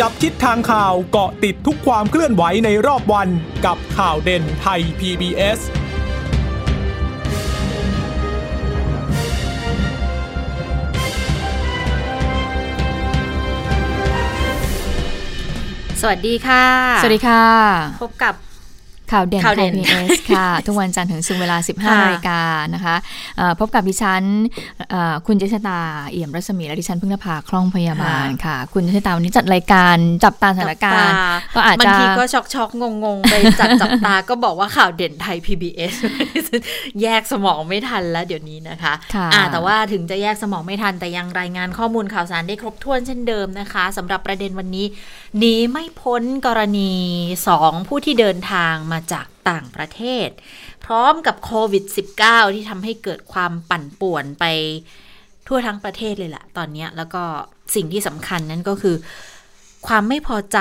จับทิศทางข่าวเกาะติดทุกความเคลื่อนไหวในรอบวันกับข่าวเด่นไทย PBS สวัสดีค่ะ สวัสดีค่ะ พบกับ ข่าวเด่นข่าวเด่นไทย PBS ค่ะ ทุกวันจันทร์ถึงศุกร์เวลา 15นาฬิกานะคะเอ่อพบกับดิฉันเอ่อคุณเจษตาเอี่ยมรัศมีและดิฉันพึ่งนภาคล่องพยาบาลค่ะ คุณเจษตาวันนี้จัดรายการจับตาสถานการณ์ก็อาจจะบางทีก็ช็อกช็อกงงงๆไปจับจับตาก็บอกว่าข่าวเด่นไทย PBS แยกสมองไม่ทันแล้วเดี๋ยวนี้นะคะค่ะอ่าแต่ว่าถึงจะแยกสมองไม่ทันแต่ยังรายงานข้อมูลข่าวสารได้ครบถ้วนเช่นเดิมนะคะสำหรับประเด็นวันนี้หนีไม่พ้นกรณีสองผู้ที่เดินทางมาจากต่างประเทศ พร้อมกับโควิด -19 ที่ทำให้เกิดความปั่นป่วนไปทั่วทั้งประเทศเลยแหละตอนเนี้ยแล้วก็สิ่งที่สำคัญนั้นก็คือ ความไม่พอใจ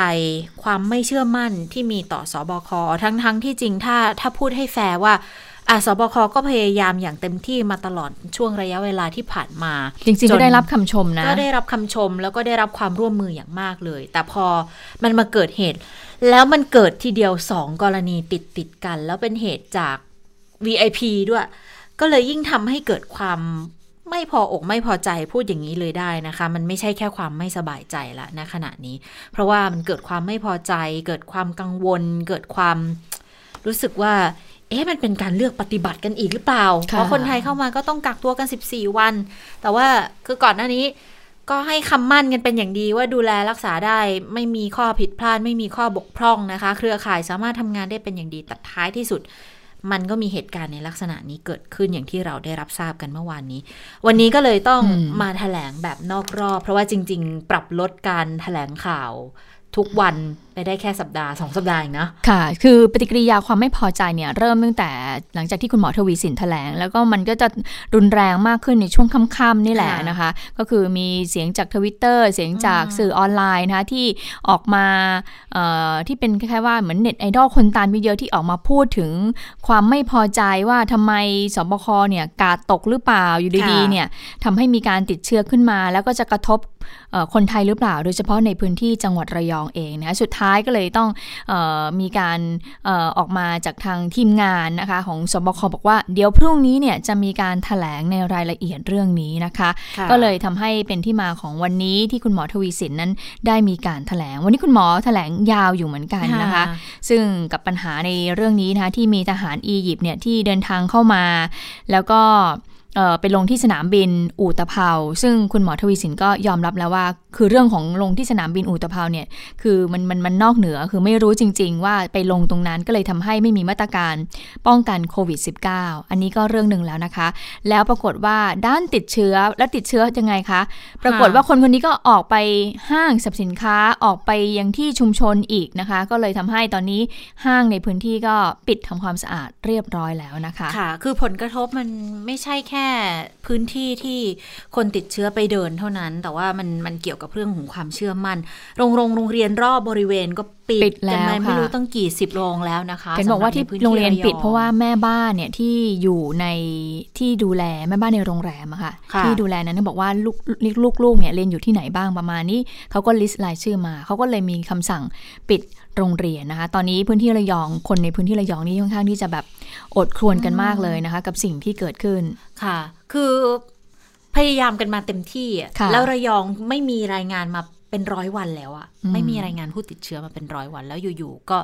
ความไม่เชื่อมั่นที่มีต่อสอบคทั้งทั้งที่จริงถ้าถ้าพูดให้แฟร์ว่าอะสบคก็พยายามอย่างเต็มที่มาตลอดช่วงระยะเวลาที่ผ่านมา จริงๆจก็นได้รับคำชมนะ ก็ได้รับคำชมแล้วก็ได้รับความร่วมมืออย่างมากเลย แต่พอมันมาเกิดเหตุ แล้วมันเกิดทีเดียวสองกรณีติดติดๆกัน แล้วเป็นเหตุจาก VIP ด้วย ก็เลยยิ่งทำให้เกิดความไม่พออกไม่พอใจพูดอย่างนี้เลยได้นะคะ มันไม่ใช่แค่ความไม่สบายใจละณขณะนี้ เพราะว่ามันเกิดความไม่พอใจ เกิดความกังวล เกิดความรู้สึกว่า เอ๊ะมันเป็นการเลือกปฏิบัติกันอีกหรือเปล่าค่ะเพราะคนไทยเข้ามาก็ต้องกักตัวกัน 14 วัน แต่ว่าคือก่อนหน้านี้ ก็ให้คำมั่นกันเป็นอย่างดีว่าดูแลรักษาได้ไม่มีข้อผิดพลาด ไม่มีข้อบกพร่องนะคะ เครือข่ายสามารถทำงานได้เป็นอย่างดีแต่ท้ายที่สุด มันก็มีเหตุการณ์ในลักษณะนี้เกิดขึ้นอย่างที่เราได้รับทราบกันเมื่อวานนี้ วันนี้ก็เลยต้องอืมมาแถลงแบบนอกรอบ เพราะว่าจริง ๆ ปรับลดการแถลงข่าวทุกวัน ไปได้แค่สัปดาห์สองสัปดาห์เองนะค่ะ คือปฏิกิริยาความไม่พอใจเนี่ยเริ่มตั้งแต่หลังจากที่คุณหมอทวีสินแถลง แล้วก็มันก็จะรุนแรงมากขึ้นในช่วงค่ำๆนี่แหละค่ะนะคะ ก็คือมีเสียงจากทวิตเตอร์เสียงจากอืมสื่อออนไลน์นะคะที่ออกมาเอ่อที่เป็นคล้ายๆว่าเหมือนเน็ตไอดอลคนตามเยอะๆที่ออกมาพูดถึงความไม่พอใจว่าทำไมสบคเนี่ยกาดตกหรือเปล่าอยู่ดีๆเนี่ยทำให้มีการติดเชื้อขึ้นมา แล้วก็จะกระทบเอ่อคนไทยหรือเปล่า โดยเฉพาะในพื้นที่จังหวัดระยองเองนะคะสุดท้ายก็เลยต้องเออมีการเออออกมาจากทางทีมงานนะคะของสบคบอกว่าเดี๋ยวพรุ่งนี้เนี่ยจะมีการถแถลงในรายละเอียดเรื่องนี้นะคะค่ะก็เลยทำให้เป็นที่มาของวันนี้ที่คุณหมอทวีสินนั้นได้มีการถแถลง วันนี้คุณหมอแถลงยาวอยู่เหมือนกันนะคะ ซึ่งกับปัญหาในเรื่องนี้นะคะที่มีทหารอียิปต์เนี่ยที่เดินทางเข้ามา แล้วก็เอ่อ ไปลงที่สนามบินอู่ตะเภาซึ่งคุณหมอทวีสินก็ยอมรับแล้วว่า คือเรื่องของลงที่สนามบินอู่ตะเภาเนี่ยคือมันมันมันนอกเหนือคือไม่รู้จริง ๆ ว่าไปลงตรงนั้นก็เลยทำให้ไม่มีมาตรการป้องกันโควิด -19 อันนี้ก็เรื่องหนึ่งแล้วนะคะ แล้วปรากฏว่าด้านติดเชื้อแล้วติดเชื้อยังไงคะ ปรากฏว่าคนคนนี้ก็ออกไปห้างสรรพสินค้าออกไปยังที่ชุมชนอีกนะคะ ก็เลยทำให้ตอนนี้ห้างในพื้นที่ก็ปิดทำความสะอาดเรียบร้อยแล้วนะคะค่ะคือผลกระทบมันไม่ใช่แค่พื้นที่ที่คนติดเชื้อไปเดินเท่านั้น แต่ว่ามันมันเกี่ยวกับเรื่องของความเชื่อมั่น โรงโรงโรงเรียนรอบบริเวณก็ปิดปิดแล้วกันไปไม่ค่ะรู้ตั้งกี่สิบโรงแล้วนะคะเห็นบอกว่าที่สำหบใพื้โรงเรียนปิดะองเพราะว่าแม่บ้านเนี่ยที่อยู่ในที่ดูแลแม่บ้านในโรงแรมอะค่ะค่ะที่ดูแลนั้นบอกว่าลูกลูกลูกเนี่ยเรียนอยู่ที่ไหนบ้างประมาณนี้เขาก็ลิสต์รายชื่อมาเขาก็เลยมีคำสั่งปิดโรงเรียนนะคะ ตอนนี้พื้นที่ระยองคนในพื้นที่ระยองนี่ค่อนข้างที่จะแบบอดครวญกันมากเลยนะคะ กับสิ่งที่เกิดขึ้นค่ะ คือพยายามกันมาเต็มที่อะค่ะแล้วระยองไม่มีรายงานมา เป็นร้อยวันแล้วอะอืมไม่มีรายงานผู้ติดเชื้อมาเป็นร้อยวัน แล้วอยู่ๆก็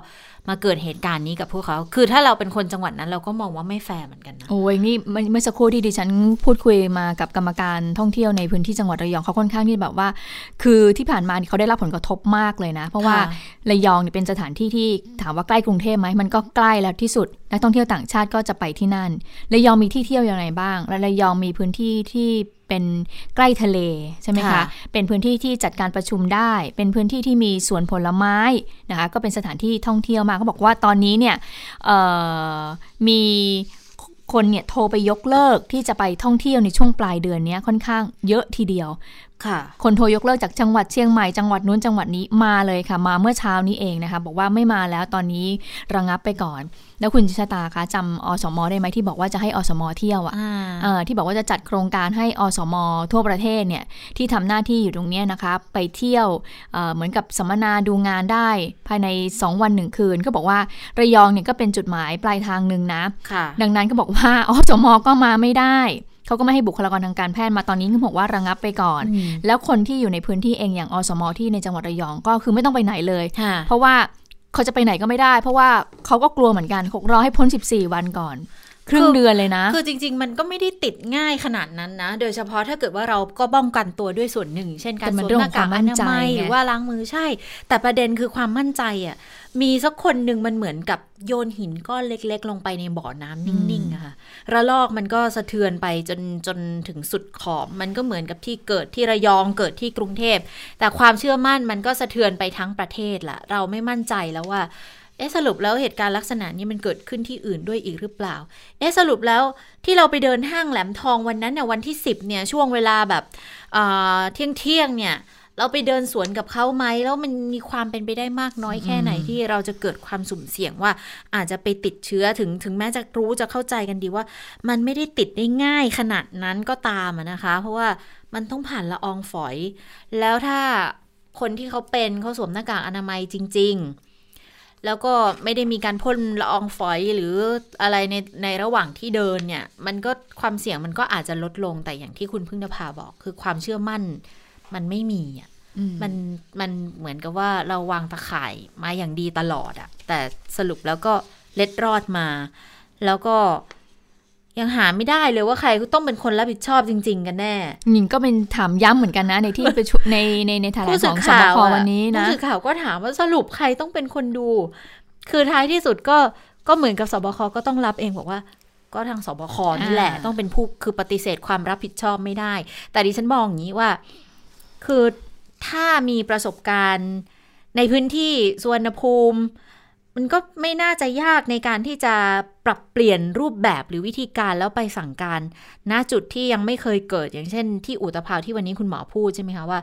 มาเกิดเหตุการณ์นี้กับพวกเขา คือถ้าเราเป็นคนจังหวัดนั้นเราก็มองว่าไม่แฟร์เหมือนกันนะโอ้ยนี่เมื่อเมื่อสักครู่ที่ดิฉันพูดคุยมากับกรรมการท่องเที่ยวในพื้นที่จังหวัดระยองเขาค่อนข้างที่แบบว่า คือที่ผ่านมานี่เขาได้รับผลกระทบมากเลยนะ เพราะว่าค่ะระยองเนี่ยเป็นสถานที่ที่ถามว่าใกล้กรุงเทพไหมมันก็ใกล้แล้วที่สุด นักท่องเที่ยวต่างชาติก็จะไปที่นั่นระยองมีที่เที่ยวอย่างไรบ้าง และระยองมีพื้นที่ที่เป็นใกล้ทะเลใช่ไหมคะค่ะเป็นพื้นที่ที่จัดการประชุมได้ เป็นพื้นที่ที่มีสวนผลไม้นะคะ ก็เป็นสถานที่ท่องเที่ยวมากเขาบอกว่าตอนนี้เนี่ยเอ่อมีคนเนี่ยโทรไปยกเลิกที่จะไปท่องเที่ยวในช่วงปลายเดือนเนี้ยค่อนข้างเยอะทีเดียว ค่ะคนโทรยกเลิกจากจังหวัดเชียงใหม่จังหวัดนู้นจังหวัดนี้มาเลยค่ะ มาเมื่อเช้านี้เองนะคะ บอกว่าไม่มาแล้วตอนนี้ระงับไปก่อน แล้วคุณชะตาคะจำอสมได้ไหมที่บอกว่าจะให้อสมเที่ยวอะอ่าเอ่อที่บอกว่าจะจัดโครงการให้อสมทั่วประเทศเนี่ยที่ทำหน้าที่อยู่ตรงเนี้ยนะคะไปเที่ยวเอ่อเหมือนกับสัมมนาดูงานได้ภายใน 2 วันหนึ่งคืน ก็บอกว่าระยองเนี่ยก็เป็นจุดหมายปลายทางหนึ่งนะค่ะดังนั้นก็บอกว่าอสมก็มาไม่ได้ เขาก็ไม่ให้บุคลากรทางการแพทย์มาตอนนี้ก็บอกว่าระงับไปก่อนอืมแล้วคนที่อยู่ในพื้นที่เองอย่างอสมที่ในจังหวัดระยองก็คือไม่ต้องไปไหนเลยค่ะเพราะว่าเขาจะไปไหนก็ไม่ได้ เพราะว่าเขาก็กลัวเหมือนกันรอให้พ้น 14 วันก่อนครึ่งคือเดือนเลยนะ คือจริง ๆ มันก็ไม่ได้ติดง่ายขนาดนั้นนะ โดยเฉพาะถ้าเกิดว่าเราก็ป้องกันตัวด้วยส่วนหนึ่ง เช่นการแต่มันสวมเรื่องหของน้ากากความมั่อนนาใจมัยไงหรือว่าล้างมือใช่ แต่ประเด็นคือความมั่นใจอะ มีสักคนหนึ่งมันเหมือนกับโยนหินก้อนเล็ก ๆ ลงไปในบ่อน้ำนิ่งๆอะค่ะระลอกมันก็สะเทือนไปจนจนถึงสุดขอบมันก็เหมือนกับที่เกิดที่ระยองเกิดที่กรุงเทพ แต่ความเชื่อมั่นมันก็สะเทือนไปทั้งประเทศละเราไม่มั่นใจแล้วว่าเอะสรุปแล้วเหตุการณ์ลักษณะนี้มันเกิดขึ้นที่อื่นด้วยอีกหรือเปล่า เอะสรุปแล้วที่เราไปเดินห้างแหลมทองวันนั้นเนี่ยวันที่ 10เนี่ยช่วงเวลาแบบเที่ยงเที่ยงเนี่ย เราไปเดินสวนกับเขาไหมแล้วมันมีความเป็นไปได้มากน้อยแค่ไหนที่เราจะเกิดความสุ่มเสี่ยงว่า อาจจะไปติดเชื้อถึงถึงแม้จะรู้จะเข้าใจกันดีว่า มันไม่ได้ติดได้ง่ายขนาดนั้นก็ตามอะนะคะ เพราะว่ามันต้องผ่านละอองฝอย แล้วถ้าคนที่เขาเป็นเขาสวมหน้ากากอนามัยจริง ๆแล้วก็ไม่ได้มีการพ่นละอองฝอยหรืออะไรในในระหว่างที่เดินเนี่ย มันก็ความเสี่ยงมันก็อาจจะลดลงแต่อย่างที่คุณพึ่งนภาบอก คือความเชื่อมั่น มันไม่มีอะอืมมันมันเหมือนกับว่าเราวางตะข่ายมาอย่างดีตลอดอะแต่สรุปแล้วก็เล็ดรอดมา แล้วก็ยังหาไม่ได้เลยว่าใครต้องเป็นคนรับผิดชอบจริง ๆ กันแน่หญิงก็เป็นถามย้ำเหมือนกันนะ ในที่ประชุมในในในแถลงผู้ขสื่อองสบข่าวคอะวันนี้นะผู้สื่อข่าวก็ถามว่าสรุปใครต้องเป็นคนดู คือท้ายที่สุดก็ก็เหมือนกับสบคก็ต้องรับเองบอกว่า ก็ทางสบคนี่แหละอ่าต้องเป็นผู้คือปฏิเสธความรับผิดชอบไม่ได้ แต่ดิฉันมองอย่างนี้ว่า คือถ้ามีประสบการณ์ในพื้นที่สุวรรณภูมิ มันก็ไม่น่าจะยากในการที่จะปรับเปลี่ยนรูปแบบหรือวิธีการแล้วไปสั่งการณจุดที่ยังไม่เคยเกิด อย่างเช่น ที่อุตภาวที่วันนี้คุณหมอพูดใช่ไหมคะว่า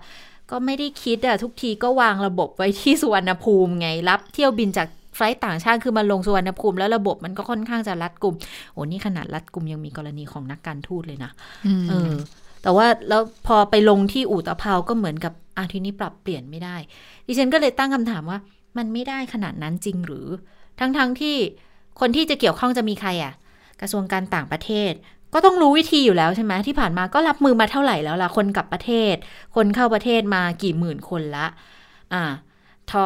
ก็ไม่ได้คิดอะทุกทีก็วางระบบไว้ที่สุวรรณภูมิไงรับ เที่ยวบินจากไฟล์ต่างชาติคือมาลงสุวรรณภูมิแล้วระบบมันก็ค่อนข้างจะรัดกลุ่มโอ้นี่ขนาดรัดกลุ่มยังมีกรณีของนักการทูตเลยนะเออ แต่ว่าแล้วพอไปลงที่อู่ตะเภาก็เหมือนกับอาทีนี้ปรับเปลี่ยนไม่ได้ ดิฉันก็เลยตั้งคำถามว่า มันไม่ได้ขนาดนั้นจริงหรือ ทั้งๆทที่คนที่จะเกี่ยวข้องจะมีใครอะ่ะ กระทรวงการต่างประเทศ ก็ต้องรู้วิธีอยู่แล้วใช่ไหมที่ผ่านมาก็รับมือมาเท่าไหร่แล้วล่ะคนกลับประเทศ คนเข้าประเทศมากี่หมื่นคนละ อ่าทอ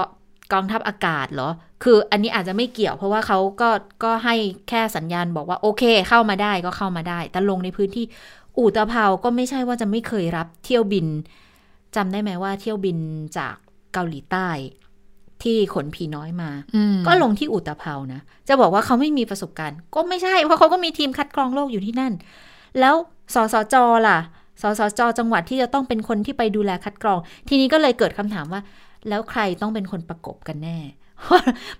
กองทัพอากาศเหรอ คืออันนี้อาจจะไม่เกี่ยว เพราะว่าเขาก็ก็ให้แค่สัญญาณบอกว่าโอเคเข้ามาได้ก็เข้ามาได้ แต่ลงในพื้นที่ อู่ตะเภาก็ไม่ใช่ว่าจะไม่เคยรับเที่ยวบินจำได้ไหมว่าเที่ยวบินจากเกาหลีใต้ ที่ขนผีน้อยมาอืมก็ลงที่อุตภเปานะ จะบอกว่าเขาไม่มีประสบการณ์ ก็ไม่ใช่ เพราะเขาก็มีทีมคัดกรองโรคอยู่ที่นั่น แล้วสสจล่ะสสจจังหวัดที่จะต้องเป็นคนที่ไปดูแลคัดกรอง ทีนี้ก็เลยเกิดคำถามว่า แล้วใครต้องเป็นคนประกบกันแน่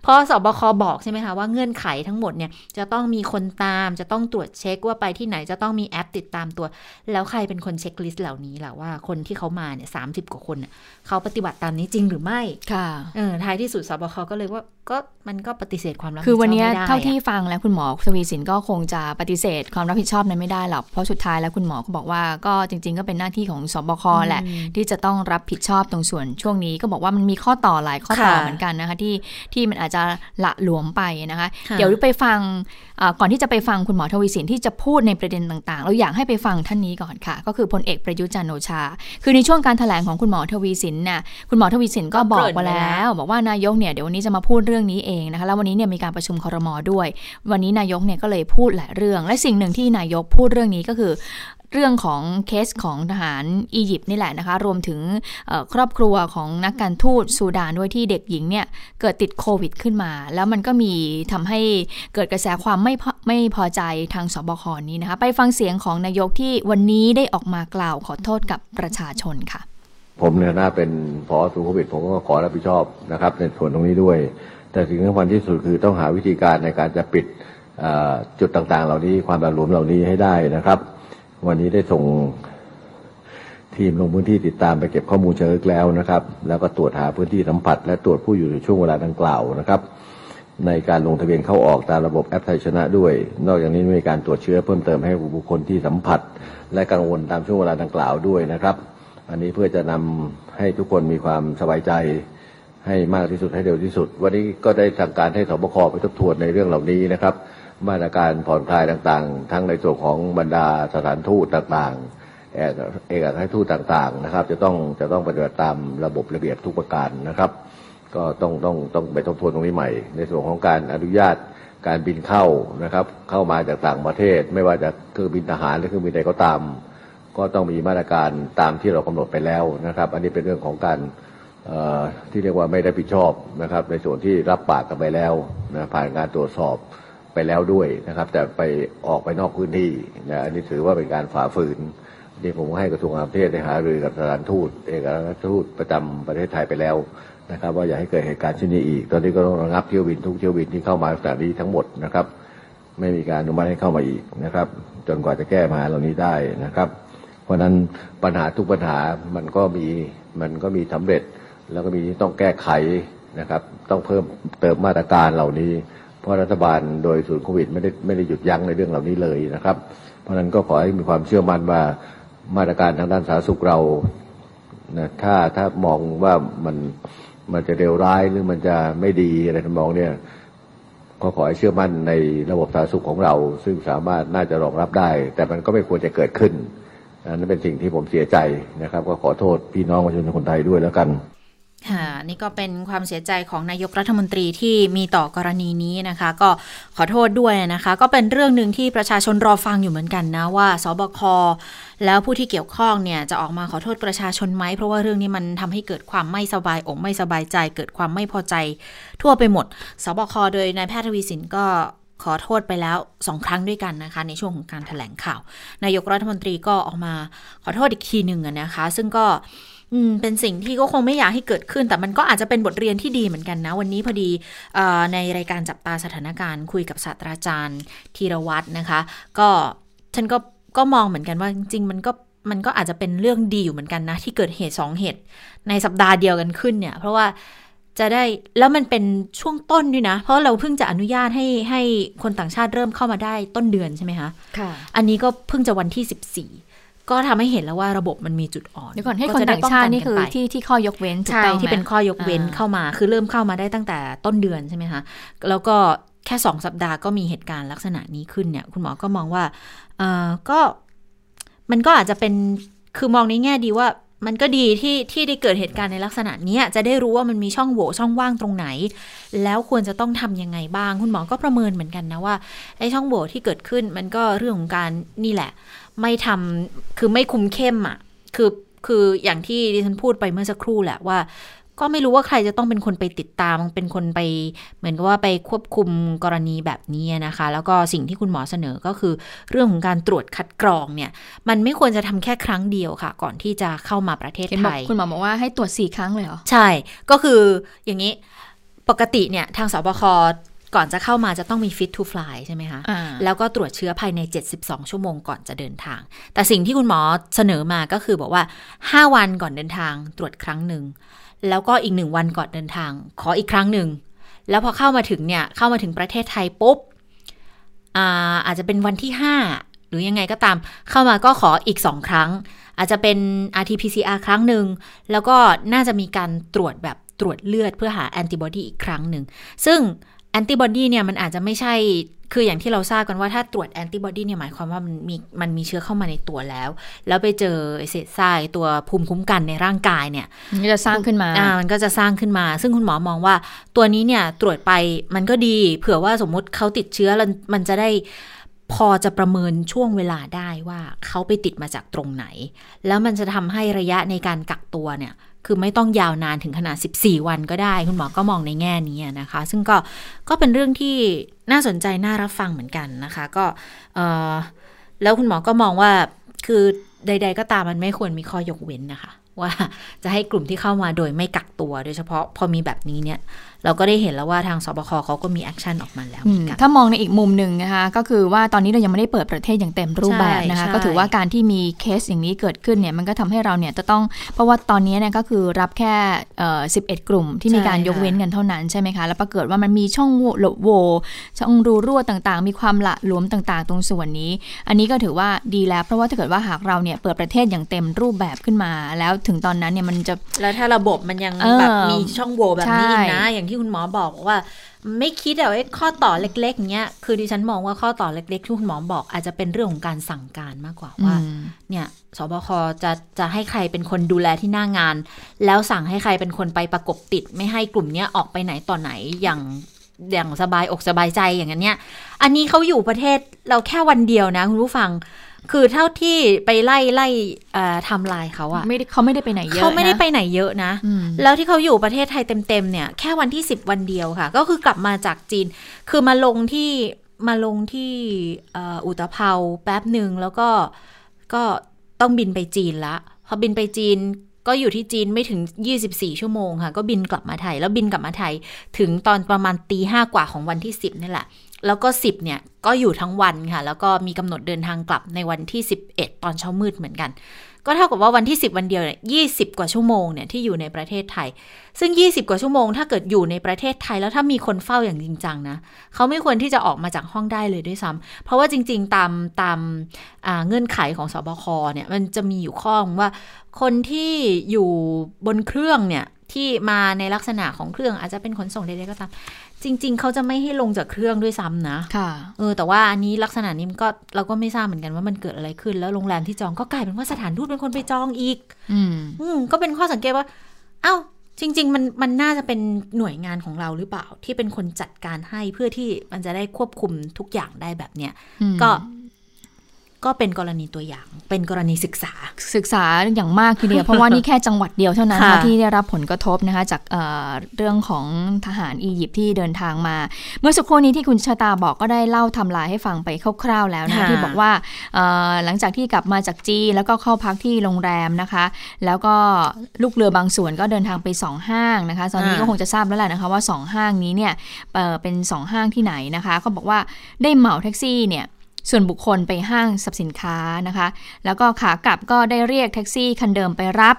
เพราะสบคบอกใช่ไหมคะว่าเงื่อนไขทั้งหมดเนี่ยจะต้องมีคนตามจะต้องตรวจเช็คว่าไปที่ไหนจะต้องมีแอปติดตามตัว แล้วใครเป็นคนเช็คลิสต์เหล่านี้ล่ะว่าคนที่เขามาเนี่ยสามสิบกว่าคนน่ะเขาปฏิบัติตามนี้จริงหรือไม่ค่ะเออท้ายที่สุดสบคก็เลยว่าก็มันก็ปฏิเสธความรับผิดชคืออบวันเนี้ยไม่ได้เท่าที่อะฟังแล้วคุณหมอทวีสินก็คงจะปฏิเสธความรับผิดชอบนั้นไม่ได้หรอกเพราะสุดท้ายแล้วคุณหมอก็บอกว่าก็จริง ๆ ก็เป็นหน้าที่ของสบคแหละอืมที่จะต้องรับผิดชอบตรงส่วนช่วงนี้ก็บอกว่ามันมีข้อต่อหลายข้อต่อค่ะเหมือนกันนะคะที่ที่มันอาจจะละหลวมไปนะคะค่ะเดี๋ยวไปฟังอ่าก่อนที่จะไปฟังคุณหมอทวีสินที่จะพูดในประเด็นต่างๆ เราอยากให้ไปฟังท่านนี้ก่อนค่ะ ก็คือพลเอกประยุทธ์จันทร์โอชา คือในช่วงการแถลงของคุณหมอทวีสินน่ะคุณหมอทวีสินก็บอกมาแล้ว บอกว่านายกเนี่ยเดี๋ยววันนี้จะมาพูดเรื่องนี้เองนะคะแล้ววันนี้เนี่ยมีการประชุมครมด้วย วันนี้นายกเนี่ยก็เลยพูดหลายเรื่อง และสิ่งหนึ่งที่นายกพูดเรื่องนี้ก็คือ เรื่องของเคสของทหารอียิปต์นี่แหละนะคะ รวมถึงครอบครัวของนักการทูตซูดานด้วยที่เด็กหญิงเนี่ยเกิดติดโควิดขึ้นมา แล้วมันก็มีทำให้เกิดกระแสความไม่พอไม่พอใจทางสบคนี้นะคะ ไปฟังเสียงของนายกที่วันนี้ได้ออกมากล่าวขอโทษกับประชาชนค่ะ ผมในฐานะเป็นพอสูโควิดผมก็ขอรับผิดชอบนะครับในส่วนตรงนี้ด้วย แต่สิ่งที่สำคัญที่สุดคือต้องหาวิธีการในการจะปิดจุดต่างๆ เหล่านี้ความแบบหลวมเหล่านี้ให้ได้นะครับ วันนี้ได้ส่งทีมลงพื้นที่ติดตามไปเก็บข้อมูลเชิงลึกแล้วนะครับ แล้วก็ตรวจหาพื้นที่สัมผัส และตรวจผู้อยู่ในช่วงเวลาดังกล่าวนะครับ ในการลงทะเบียนเข้าออกตามระบบแอปไทยชนะด้วย นอกจากนี้มีการตรวจเชื้อเพิ่มเติมให้บุคคลที่สัมผัส และกังวลตามช่วงเวลาดังกล่าวด้วยนะครับ อันนี้เพื่อจะนำให้ทุกคนมีความสบายใจให้มากที่สุดให้เร็วที่สุด วันนี้ก็ได้สั่งการให้สบคไปทบทวนในเรื่องเหล่านี้นะครับ มาตรการผ่อนคลายต่างๆ ทั้งในส่วนของบรรดาสถานทูตต่างๆเอกเอกอัครราชทูตต่างๆนะครับ จะต้องจะต้องปฏิบัติตามระบบระเบียบทุกประการนะครับ ก็ต้องต้องต้องไปทบทวนตรงนี้ใหม่ ในส่วนของการอนุญาตการบินเข้านะครับ เข้ามาจากต่างประเทศ ไม่ว่าจะเครื่องบินทหารหรือเครื่องบินใดก็ตาม ก็ต้องมีมาตรการตามที่เรากำหนดไปแล้วนะครับ อันนี้เป็นเรื่องของการที่เรียกว่าไม่ได้ผิดชอบนะครับ ในส่วนที่รับปากกันไปแล้วนะผ่านการตรวจสอบ ไปแล้วด้วยนะครับ แต่ไปออกไปนอกพื้นที่นะอันนี้ถือว่าเป็นการฝ่าฝืนนี่ผมให้กระทรวงการต่างประเทศได้หารือกับสถานทูต เอกอัครราชทูตประจำประเทศไทยไปแล้วนะครับ ว่าอย่าให้เกิดเหตุการณ์เช่นนี้อีก ตอนนี้ก็ต้องระงับเที่ยวบินทุกเที่ยวบินที่เข้ามาจากนี้ทั้งหมดนะครับ ไม่มีการอนุมัติให้เข้ามาอีกนะครับ จนกว่าจะแก้ปัญหาเหล่านี้ได้นะครับ เพราะฉะนั้นปัญหาทุกปัญหามันก็มีมันก็มีสำเร็จ แล้วก็มีที่ต้องแก้ไขนะครับ ต้องเพิ่มเติมมาตรการเหล่านี้ เพราะรัฐบาลโดยศูนย์โควิดไม่ได้ไม่ได้หยุดยั้งในเรื่องเหล่านี้เลยนะครับ เพราะฉะนั้นก็ขอให้มีความเชื่อมั่นว่ามาตรการทางด้านสาธารณสุขเรานะถ้าถ้ามองว่ามันมันจะเร็วร้ายหรือมันจะไม่ดีอะไรทำนองเนี่ยก็ขอให้เชื่อมั่นในระบบสาธารณสุขของเรา ซึ่งสามารถน่าจะรองรับได้ แต่มันก็ไม่ควรจะเกิดขึ้นนั่นเป็นสิ่งที่ผมเสียใจนะครับ ก็ขอโทษพี่น้องประชาชนคนไทยด้วยแล้วกัน ค่ะนี่ก็เป็นความเสียใจของนายกรัฐมนตรีที่มีต่อกรณีนี้นะคะ ก็ขอโทษด้วยนะคะ ก็เป็นเรื่องหนึ่งที่ประชาชนรอฟังอยู่เหมือนกันนะว่าสบคแล้วผู้ที่เกี่ยวข้องเนี่ยจะออกมาขอโทษประชาชนไหมเพราะว่าเรื่องนี้มันทำให้เกิดความไม่สบายอกไม่สบายใจ เกิดความไม่พอใจทั่วไปหมดสบคโดยนายแพทย์ทวีสินก็ขอโทษไปแล้วสองครั้งด้วยกันนะคะ ในช่วงของการถแถลงข่าว นายกรัฐมนตรีก็ออกมาขอโทษอีกทีหนึ่งนะคะ ซึ่งก็ อืมเป็นสิ่งที่ก็คงไม่อยากให้เกิดขึ้น แต่มันก็อาจจะเป็นบทเรียนที่ดีเหมือนกันนะ วันนี้พอดีในรายการจับตาสถานการณ์คุยกับศาสตราจารย์ธีรวัตรนะคะ ก็ฉันก็ก็มองเหมือนกันว่าจริงๆมันก็มันก็อาจจะเป็นเรื่องดีอยู่เหมือนกันนะ ที่เกิดเหตุสองเหตุ ในสัปดาห์เดียวกันขึ้นเนี่ย เพราะว่าจะได้แล้วมันเป็นช่วงต้นด้วยนะ เพราะเราเพิ่งจะอนุญาตให้ให้คนต่างชาติเริ่มเข้ามาได้ต้นเดือนใช่ไหมคะค่ะ อันนี้ก็เพิ่งจะวันที่สิบสี่ ก็ทำให้เห็นแล้วว่าระบบมันมีจุดอ่อนเดี๋ยวก่อนให้คนต่างชาตินี่คือที่ที่ข้อยกเว้นใช่ที่เป็นข้อยกเว้นเข้ามา คือเริ่มเข้ามาได้ตั้งแต่ต้นเดือนใช่ไหมคะแล้วก็แค่สองสัปดาห์ก็มีเหตุการณ์ลักษณะนี้ขึ้นเนี่ย คุณหมอก็มองว่าเออก็มันก็อาจจะเป็นคือมองในแง่ดีว่ามันก็ดีที่ที่ได้เกิดเหตุการณ์ในลักษณะนี้จะได้รู้ว่ามันมีช่องโหว่ช่องว่างตรงไหน แล้วควรจะต้องทํำยังไงบ้าง คุณหมอก็ประเมินเหมือนกันนะว่าไอ้ช่องโหว่ที่เกิดขึ้นมันก็เรื่องของการนี่แหละ ไม่ทำคือไม่คุมเข้มอะ คือคืออย่างที่ดิฉันพูดไปเมื่อสักครู่แหละว่า ก็ไม่รู้ว่าใครจะต้องเป็นคนไปติดตามเป็นคนไป เหมือนกับว่าไปควบคุมกรณีแบบนี้นะคะ แล้วก็สิ่งที่คุณหมอเสนอก็คือเรื่องของการตรวจคัดกรองเนี่ย มันไม่ควรจะทำแค่ครั้งเดียวค่ะ ก่อนที่จะเข้ามาประเทศไทยคุณหมอบอกว่าให้ตรวจสี่ครั้งเลยเหรอใช่ก็คืออย่างนี้ปกติเนี่ยทางสบค ก่อนจะเข้ามาจะต้องมี fit to fly ใช่ไหมคะะแล้วก็ตรวจเชื้อภายใน 72 ชั่วโมงก่อนจะเดินทาง แต่สิ่งที่คุณหมอเสนอมาก็คือบอกว่า 5 วันก่อนเดินทางตรวจครั้งหนึ่ง แล้วก็อีกหนึ่งวันก่อนเดินทาง ขออีกครั้งหนึ่ง แล้วพอเข้ามาถึงเนี่ย เข้ามาถึงประเทศไทยปุ๊บอาอาจจะเป็นวันที่ 5 หรือยังไงก็ตาม เข้ามาก็ขออีก 2 ครั้ง อาจจะเป็น RT-PCR ครั้งหนึ่ง แล้วก็น่าจะมีการตรวจแบบตรวจเลือดเพื่อหาแอนติบอดีอีกครั้งหนึ่ง ซึ่ง แอนติบอดีเนี่ยมันอาจจะไม่ใช่คืออย่างที่เราทราบกันว่าถ้าตรวจแอนติบอดีเนี่ยหมายความว่ามันมีมันมีเชื้อเข้ามาในตัวแล้ว แล้วไปเจอเศษทรายตัวภูมิคุ้มกันในร่างกายเนี่ยมันจะสร้างขึ้นมาอ่ามันก็จะสร้างขึ้นมา ซึ่งคุณหมอมองว่าตัวนี้เนี่ยตรวจไปมันก็ดี เผื่อว่าสมมุติเขาติดเชื้อแล้วมันจะได้พอจะประเมินช่วงเวลาได้ว่าเขาไปติดมาจากตรงไหน แล้วมันจะทำให้ระยะในการกักตัวเนี่ย คือไม่ต้องยาวนานถึงขนาด 14 วันก็ได้ คุณหมอก็มองในแง่นี้นะคะ ซึ่งก็ก็เป็นเรื่องที่น่าสนใจน่ารับฟังเหมือนกันนะคะ ก็แล้วคุณหมอก็มองว่าคือใด ๆ ก็ตามมันไม่ควรมีข้อยกเว้นนะคะว่าจะให้กลุ่มที่เข้ามาโดยไม่กักตัวโดยเฉพาะพอมีแบบนี้เนี่ย เราก็ได้เห็นแล้วว่าทางศบคเขาก็มี action ออกมาแล้วเหมือนกันถ้ามองในอีกมุมหนึ่งนะคะ ก็คือว่าตอนนี้เรายังไม่ได้เปิดประเทศอย่างเต็มรูปแบบนะคะใช่ก็ถือว่าการที่มีเคสอย่างนี้เกิดขึ้นเนี่ยมันก็ทำให้เราเนี่ยจะต้องเพราะว่าตอนนี้เนี่ยก็คือรับแค่เอ่อ11กลุ่มที่มีการใช่ค่ะยกเว้นกันเท่านั้นใช่ไหมคะแล้วปรากฏว่ามันมีช่องโหว่โหว่ช่องรูรั่วต่างๆ มีความละหลวมต่างๆ ตรงส่วนนี้ อันนี้ก็ถือว่าดีแล้ว เพราะว่าถ้าเกิดว่าหากเราเนี่ยเปิดประเทศอย่างเต็มรูปแบบขึ้นมาแล้วถึงตอนนั้นเนี่ยมันจะ แล้วถ้าระบบมันยังเออแบบมีช่องโหว่แบบนี้อีกนะใช่อย่างที่คุณหมอบอกว่า ไม่คิดอะว่าข้อต่อเล็กๆเนี้ยคือดิฉันมองว่าข้อต่อเล็กๆที่คุณหมอบอกอาจจะเป็นเรื่องของการสั่งการมากกว่าว่าอืมเนี่ยสบคจะจะให้ใครเป็นคนดูแลที่หน้างาน แล้วสั่งให้ใครเป็นคนไปประกบติด ไม่ให้กลุ่มเนี้ยออกไปไหนต่อไหนอย่างอย่างสบายอกสบายใจอย่างนั้นเนี่ย อันนี้เขาอยู่ประเทศเราแค่วันเดียวนะ คุณผู้ฟัง คือเท่าที่ไปไล่ไล่เอ่อไทำลายเขาอะไม่ได้เขาไม่ได้ไปไหนเยอะเขาไม่ได้นะไปไหนเยอะนะอืมแล้วที่เขาอยู่ประเทศไทยเต็มๆเนี่ยแค่วันที่ 10 วันเดียวค่ะ ก็คือกลับมาจากจีน คือมาลงที่มาลงที่เอ่ออุตภเปาแป๊บหนึ่งแล้วก็ก็ต้องบินไปจีนละพอบินไปจีนก็อยู่ที่จีนไม่ถึง 24 ชั่วโมงค่ะ ก็บินกลับมาไทย แล้วบินกลับมาไทยถึงตอนประมาณตีห้ากว่าของวันที่ 10นี่แหละ แล้วก็ 10เนี่ยก็อยู่ทั้งวันค่ะ แล้วก็มีกำหนดเดินทางกลับในวันที่ 11 ตอนเช้ามืดเหมือนกัน ก็เท่ากับว่าวันที่ 10 วันเดียวเนี่ย20กว่าชั่วโมงเนี่ยที่อยู่ในประเทศไทย ซึ่ง 20 กว่าชั่วโมง ถ้าเกิดอยู่ในประเทศไทย แล้วถ้ามีคนเฝ้าอย่างจริงจังนะเขาไม่ควรที่จะออกมาจากห้องได้เลยด้วยซ้ำเพราะว่าจริง ๆ ตามตามเงื่อนไขของสบคเนี่ยมันจะมีอยู่ข้อว่าคนที่อยู่บนเครื่องเนี่ย ที่มาในลักษณะของเครื่องอาจจะเป็นขนส่งใดๆก็ตาม จริง ๆ เขาจะไม่ให้ลงจากเครื่องด้วยซ้ำนะค่ะเออแต่ว่าอันนี้ลักษณะนี้มันก็เราก็ไม่ทราบเหมือนกันว่ามันเกิดอะไรขึ้น แล้วโรงแรมที่จองก็กลายเป็นว่าสถานทูตเป็นคนไปจองอีก อืมอืมก็เป็นข้อสังเกตว่า เอ้าจริง ๆ มันมันน่าจะเป็นหน่วยงานของเราหรือเปล่าที่เป็นคนจัดการให้เพื่อที่มันจะได้ควบคุมทุกอย่างได้แบบเนี้ยอืมก็ ก็เป็นกรณีตัวอย่าง เป็นกรณีศึกษา ศึกษาอย่างมากทีเดียว เพราะว่านี่แค่จังหวัดเดียวเท่านั้นค่ะนะที่ได้รับผลกระทบนะคะจากเอ่อเรื่องของทหารอียิปต์ที่เดินทางมา เมื่อสักครู่นี้ที่คุณชะตาบอกก็ได้เล่าทำลายให้ฟังไปคร่าวๆแล้วนะค่ะที่บอกว่าเอ่อหลังจากที่กลับมาจากจีนแล้วก็เข้าพักที่โรงแรมนะคะ แล้วก็ลูกเรือบางส่วนก็เดินทางไปสองห้างนะคะ ตอนนี้ก็คงจะทราบแล้วแหละนะคะว่าสองห้างนี้เนี่ยเอ่อเป็นสองห้างที่ไหนนะคะเขาบอกว่าได้เหมาแท็กซี่เนี่ย ส่วนบุคคลไปห้างสรรพสินค้านะคะ แล้วก็ขากลับก็ได้เรียกแท็กซี่คันเดิมไปรับ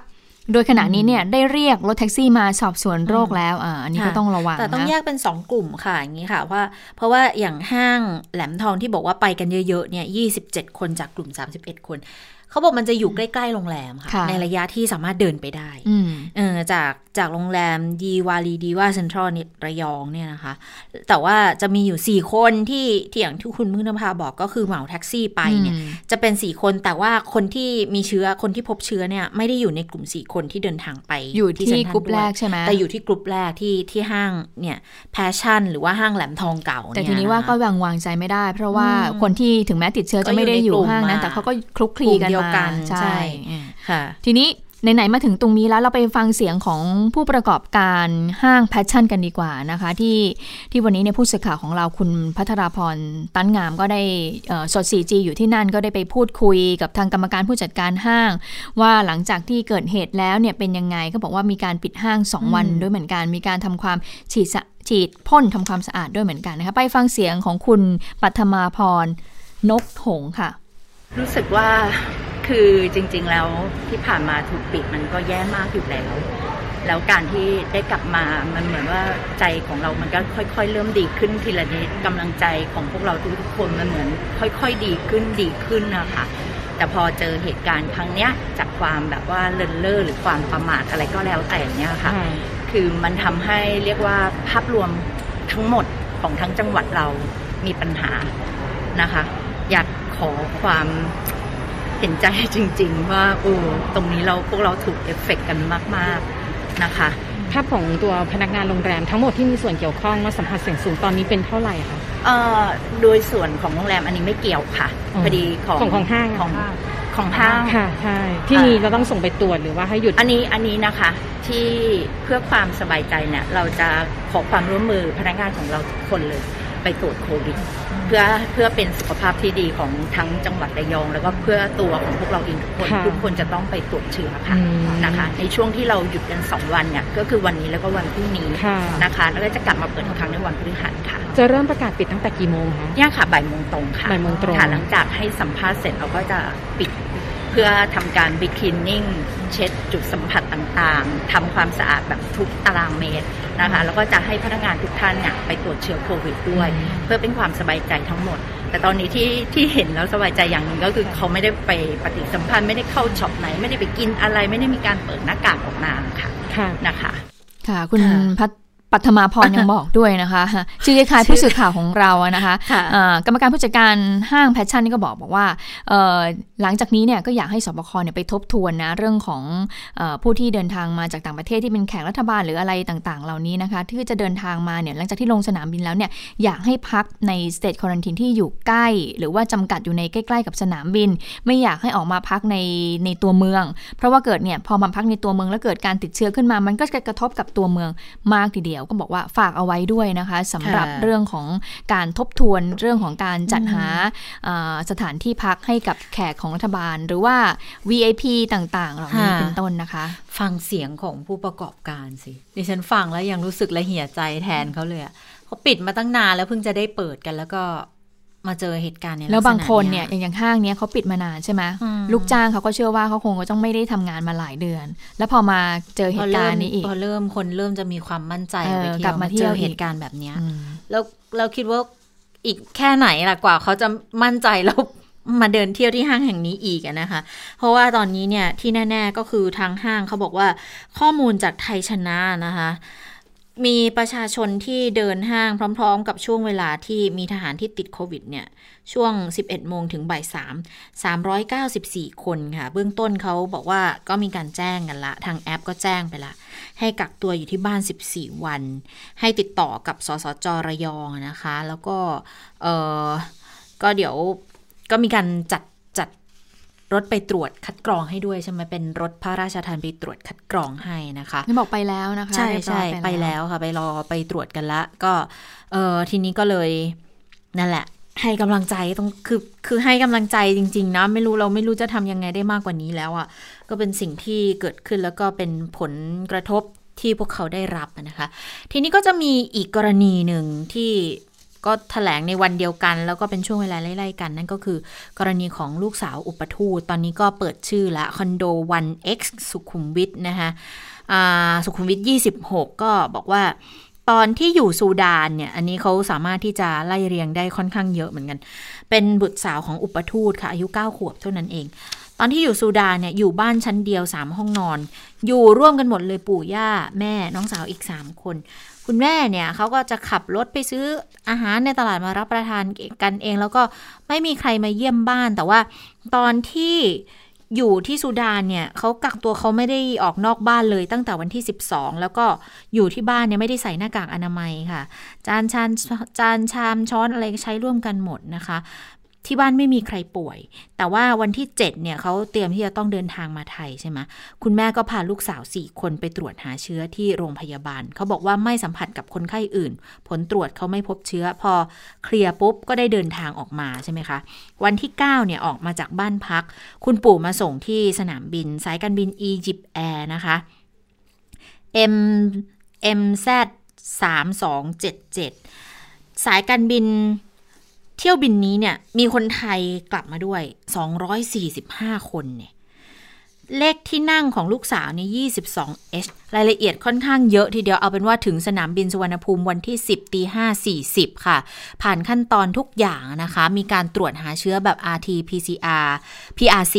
โดยขณะนี้เนี่ยได้เรียกรถแท็กซี่มาสอบสวนโรคแล้วอ่าอันนี้ก็ค่ะต้องระวังแต่ต้องนะแยกเป็น 2 กลุ่มค่ะอย่างนี้ค่ะว่าเพราะว่าอย่างห้างแหลมทองที่บอกว่าไปกันเยอะๆเนี่ย27คนจากกลุ่ม 31 คน เขาบอกมันจะอยู่ใกล้ ๆ โรงแรมค่ะค่ะในระยะที่สามารถเดินไปได้อืมเออจากจากโรงแรมดีวารีดีว่าเซ็นทรัลระยองเนี่ยนะคะ แต่ว่าจะมีอยู่ 4 คนที่ที่อย่างที่คุณพึ่งนภาบอกก็คือเหมาแท็กซี่ไปเนี่ยอืมจะเป็น 4 คนแต่ว่าคนที่มีเชื้อคนที่พบเชื้อเนี่ยไม่ได้อยู่ในกลุ่ม 4 คนที่เดินทางไปอยู่ที่เซ็นทรัลกลุ่มด้วยแรกใช่ไหมแต่อยู่ที่กลุ่มแรกที่ที่ห้างเนี่ยแพชชั่น หรือว่าห้างแหลมทองเก่า แต่เนี่ยทีนี้ว่าก็ะคะวางวางใจไม่ได้ เพราะว่าอืมคนที่ถึงแม้ติดเชื้อก็จะไม่ได้อยู่ในอยู่กลุ่มห้างนั้นมาแต่เขาก็คลุกคลีกันกลุ่มเดียวมากันใช่ใช่อืมค่ะทีนี้ไหนๆมาถึงตรงนี้แล้วเราไปฟังเสียงของผู้ประกอบการห้างแพชชั่นกันดีกว่านะคะ ที่ที่วันนี้เนี่ยผู้สื่อข่าวของเราคุณพัทราพรตั้นงามก็ได้เอ่อสด 4G อยู่ที่นั่นก็ได้ไปพูดคุยกับทางกรรมการผู้จัดการห้าง ว่าหลังจากที่เกิดเหตุแล้วเนี่ยเป็นยังไงก็บอกว่ามีการปิดห้าง 2 วันอืมด้วยเหมือนกันมีการทำความฉีดสะฉีดพ่นทำความสะอาดด้วยเหมือนกันนะคะไปฟังเสียงของคุณปัทมาพรนกหงส์ค่ะ รู้สึกว่า คือจริงๆแล้วที่ผ่านมาถูกปิดมันก็แย่มากอยู่แล้ว แล้วการที่ได้กลับมามันเหมือนว่าใจของเรามันก็ค่อย ๆ เริ่มดีขึ้นทีละนิดกำลังใจของพวกเราทุกๆคนมันเหมือน ค่อย ๆ ดีขึ้นดีขึ้นนะคะแต่พอเจอเหตุการณ์ครั้งเนี้ยจากความแบบว่าเลินเล่อหรือความประมาทอะไรก็แล้วแต่เนี่ยค่ะ คือมันทำให้เรียกว่าภาพรวมทั้งหมดของทั้งจังหวัดเรามีปัญหานะคะ อยากขอความ เห็นใจจริง ๆ ว่าโอ้ตรงนี้เราพวกเราถูกเอฟเฟกต์กันมาก ๆนะคะภาพของตัวพนักงานโรงแรมทั้งหมดที่มีส่วนเกี่ยวข้องมาสัมผัสเสี่ยงสูงตอนนี้เป็นเท่าไหร่คะเอ่อโดยส่วนของโรงแรมอันนี้ไม่เกี่ยวค่ะอ๋อพอดีของของของห้างอะของของห้างค่ะใช่ที่มีเราต้องส่งไปตรวจหรือว่าให้หยุดอันนี้อันนี้นะคะที่เพื่อความสบายใจเนี่ยเราจะขอความร่วมมือพนักงานของเราทุกคนเลยไปตรวจโควิด พื่อเพื่อเป็นสุขภาพที่ดีของทั้งจังหวัดระยอง แล้วก็เพื่อตัวของพวกเราเองทุกคนค่ะทุกคนจะต้องไปตรวจเชื้อค่ะอืมนะคะ ในช่วงที่เราหยุดกันสองวันเนี่ยก็คือวันนี้แล้วก็วันพรุ่งนี้ค่ะนะคะแล้วก็จะกลับมาเปิดอีกครั้งในวันพฤหัสค่ะ จะเริ่มประกาศปิดตั้งแต่กี่โมงคะเนี่ยค่ะบ่ายโมงตรงค่ะบ่ายโมงตรงค่ะหลังจากให้สัมภาษณ์เสร็จเราก็จะปิด เพื่อทำการบิ๊กคลีนนิ่งเช็ดจุดสัมผัสต่างๆทำความสะอาดแบบทุกตารางเมตรนะคะแล้วก็จะให้พนักงานทุกท่านเนี่ยไปตรวจเชื้อโควิดด้วย เพื่อเป็นความสบายใจทั้งหมด แต่ตอนนี้ที่ที่เห็นแล้วสบายใจอย่างหนึ่งก็คือเขาไม่ได้ไปปฏิสัมพันธ์ไม่ได้เข้าช็อปไหน ไม่ได้ไปกินอะไรไม่ได้มีการเปิดหน้ากากออกมาค่ะค่ะนะคะค่ะ คุณค่ะพัฒ ปัทมาพรยังบอกด้วยนะคะชื่อคล้ายๆผู้สื่อข่าวของเราอะนะคะค่ะเอ่อกรรมการผู้จัดการห้าง Passion นี่ก็บอกบอกว่าเอ่อหลังจากนี้เนี่ยก็อยากให้ศบคเนี่ยไปทบทวนนะเรื่องของเออผู้ที่เดินทางมาจากต่างประเทศที่เป็นแขกรัฐบาลหรืออะไรต่างๆ เหล่านี้นะคะที่จะเดินทางมาเนี่ยหลังจากที่ลงสนามบินแล้วเนี่ยอยากให้พักใน state quarantine ที่อยู่ใกล้ หรือว่าจำกัดอยู่ในใกล้ๆ กับสนามบิน ไม่อยากให้ออกมาพักในในตัวเมือง เพราะว่าเกิดเนี่ยพอมาพักในตัวเมืองแล้วเกิดการติดเชื้อขึ้นมา มันก็จะกระทบกับตัวเมืองมากทีเดียวก็บอกว่าฝากเอาไว้ด้วยนะคะสำหรับค่ะเรื่องของการทบทวนเรื่องของการจัดหาเอ่อสถานที่พักให้กับแขกของรัฐบาล หรือว่า VIP ต่างๆเหล่านี้ค่ะเป็นต้นนะคะ ฟังเสียงของผู้ประกอบการสิดิฉันฟังแล้วยังรู้สึกละเหี่ยใจแทนเขาเลยอะเขาปิดมาตั้งนานแล้วเพิ่งจะได้เปิดกันแล้วก็ มาเจอเหตุการณ์ในลักษณะแล้วบางคนเนี่ยยอย่างอย่างห้างเนี้ยเขาปิดมานานใช่ไหมอืมลูกจ้างเขาก็เชื่อว่าเขาคงก็ต้องไม่ได้ทำงานมาหลายเดือน แล้วพอมาเจอเหตุการณ์นี้อีกพอเริ่มคนเริ่มจะมีความมั่นใจเออไปเที่ยวกลับมาเที่ยวจอเหอีกตุการณ์แบบเนี้ยอืมแล้วเราคิดว่าอีกแค่ไหนล่ะกว่าเขาจะมั่นใจแล้วมาเดินเที่ยวที่ห้างแห่งนี้อีกอะนะคะ เพราะว่าตอนนี้เนี่ยที่แน่ ๆก็คือทางห้างเขาบอกว่าข้อมูลจากไทยชนะนะคะ มีประชาชนที่เดินห้างพร้อม ๆ กับช่วงเวลาที่มีทหารที่ติดโควิดเนี่ย ช่วง 11 โมงถึงบ่าย3 394 คนค่ะ เบื้องต้นเขาบอกว่าก็มีการแจ้งกันละ ทางแอปก็แจ้งไปละ ให้กักตัวอยู่ที่บ้าน 14 วัน ให้ติดต่อกับสสจระยองนะคะ แล้วก็ เออก็เดี๋ยวก็มีการจัดจัด รถไปตรวจคัดกรองให้ด้วยใช่ไหมเป็นรถพระราชทานไปตรวจคัดกรองให้นะคะนี่บอกไปแล้วนะคะ ใช่เรียบร้ใช่อยไปแล้วค่ะ ไปรอไปตรวจกันละ ก็เออทีนี้ก็เลยนั่นแหละ ให้กำลังใจต้องคือคือให้กำลังใจจริง ๆ นะ ไม่รู้เราไม่รู้จะทำยังไงได้มากกว่านี้แล้วอะ่ะก็เป็นสิ่งที่เกิดขึ้นแล้วก็เป็นผลกระทบที่พวกเขาได้รับอะนะคะ ทีนี้ก็จะมีอีกกรณีหนึ่งที่ ก็ถแถลงในวันเดียวกัน แล้วก็เป็นช่วงเวลาไล่ๆกัน นั่นก็คือกรณีของลูกสาวอุปทูตตอนนี้ก็เปิดชื่อละคอนโด 1X สุขุมวิทนะคะอ่าสุขุมวิท 26 ก็บอกว่าตอนที่อยู่ซูดานเนี่ย อันนี้เขาสามารถที่จะไล่เรียงได้ค่อนข้างเยอะเหมือนกัน เป็นบุตรสาวของอุปทูตค่ะ อายุ 9 ขวบเท่านั้นเอง ตอนที่อยู่ซูดานเนี่ย อยู่บ้านชั้นเดียว 3 ห้องนอน อยู่ร่วมกันหมดเลยปู่ย่า แม่น้องสาวอีก 3 คน คุณแม่เนี่ยเขาก็จะขับรถไปซื้ออาหารในตลาดมารับประทานกันเอง แล้วก็ไม่มีใครมาเยี่ยมบ้าน แต่ว่าตอนที่อยู่ที่ซูดานเนี่ยเขากักตัวเขาไม่ได้ออกนอกบ้านเลยตั้งแต่วันที่ 12 แล้วก็อยู่ที่บ้านเนี่ยไม่ได้ใส่หน้ากากอนามัยค่ะ จานชานจานชามช้อนอะไรใช้ร่วมกันหมดนะคะ ที่บ้านไม่มีใครป่วย แต่ว่าวันที่ 7 เนี่ยเขาเตรียมที่จะต้องเดินทางมาไทยใช่ไหมคุณแม่ก็พาลูกสาว 4 คนไปตรวจหาเชื้อที่โรงพยาบาล เขาบอกว่าไม่สัมผัสกับคนไข้อื่น ผลตรวจเขาไม่พบเชื้อ พอเคลียร์ปุ๊บก็ได้เดินทางออกมาใช่ไหมคะ วันที่ 9 เนี่ยออกมาจากบ้านพัก คุณปู่มาส่งที่สนามบิน สายการบินอียิปต์แอร์นะคะ M MZ 3277 สายการบิน เที่ยวบินนี้เนี่ยมีคนไทยกลับมาด้วย 245 คนเนี่ยเลขที่นั่งของลูกสาวเนี่ย 22H รายละเอียดค่อนข้างเยอะทีเดียว เอาเป็นว่าถึงสนามบินสุวรรณภูมิวันที่ 10ตี5 40 ค่ะ ผ่านขั้นตอนทุกอย่างนะคะ มีการตรวจหาเชื้อแบบ RT PCR PRC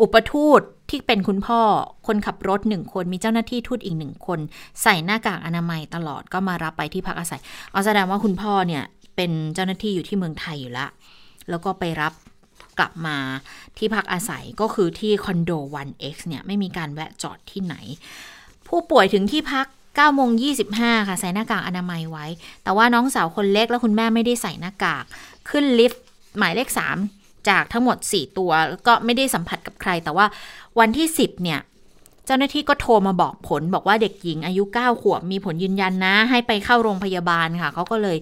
อุปทูตที่เป็นคุณพ่อ คนขับรถหนึ่งคน มีเจ้าหน้าที่ทูตอีกหนึ่งคน ใส่หน้ากากอนามัยตลอดก็มารับไปที่พักอาศัย เอาแสดงว่าคุณพ่อเนี่ย เป็นเจ้าหน้าที่อยู่ที่เมืองไทยอยู่ละ แล้วก็ไปรับกลับมาที่พักอาศัยก็คือที่คอนโด 1X เนี่ย ไม่มีการแวะจอดที่ไหน ผู้ป่วยถึงที่พัก9โมง25 ค่ะ ใส่หน้ากากอนามัยไว้ แต่ว่าน้องสาวคนเล็กและคุณแม่ไม่ได้ใส่หน้ากาก ขึ้นลิฟต์หมายเลข 3 จากทั้งหมด 4 ตัว แล้วก็ไม่ได้สัมผัสกับใคร แต่ว่าวันที่ 10 เนี่ย เจ้าหน้าที่ก็โทรมาบอกผลบอกว่าเด็กหญิงอายุ 9 ขวบมีผลยืนยันนะ ให้ไปเข้าโรงพยาบาลค่ะ เขาก็เลย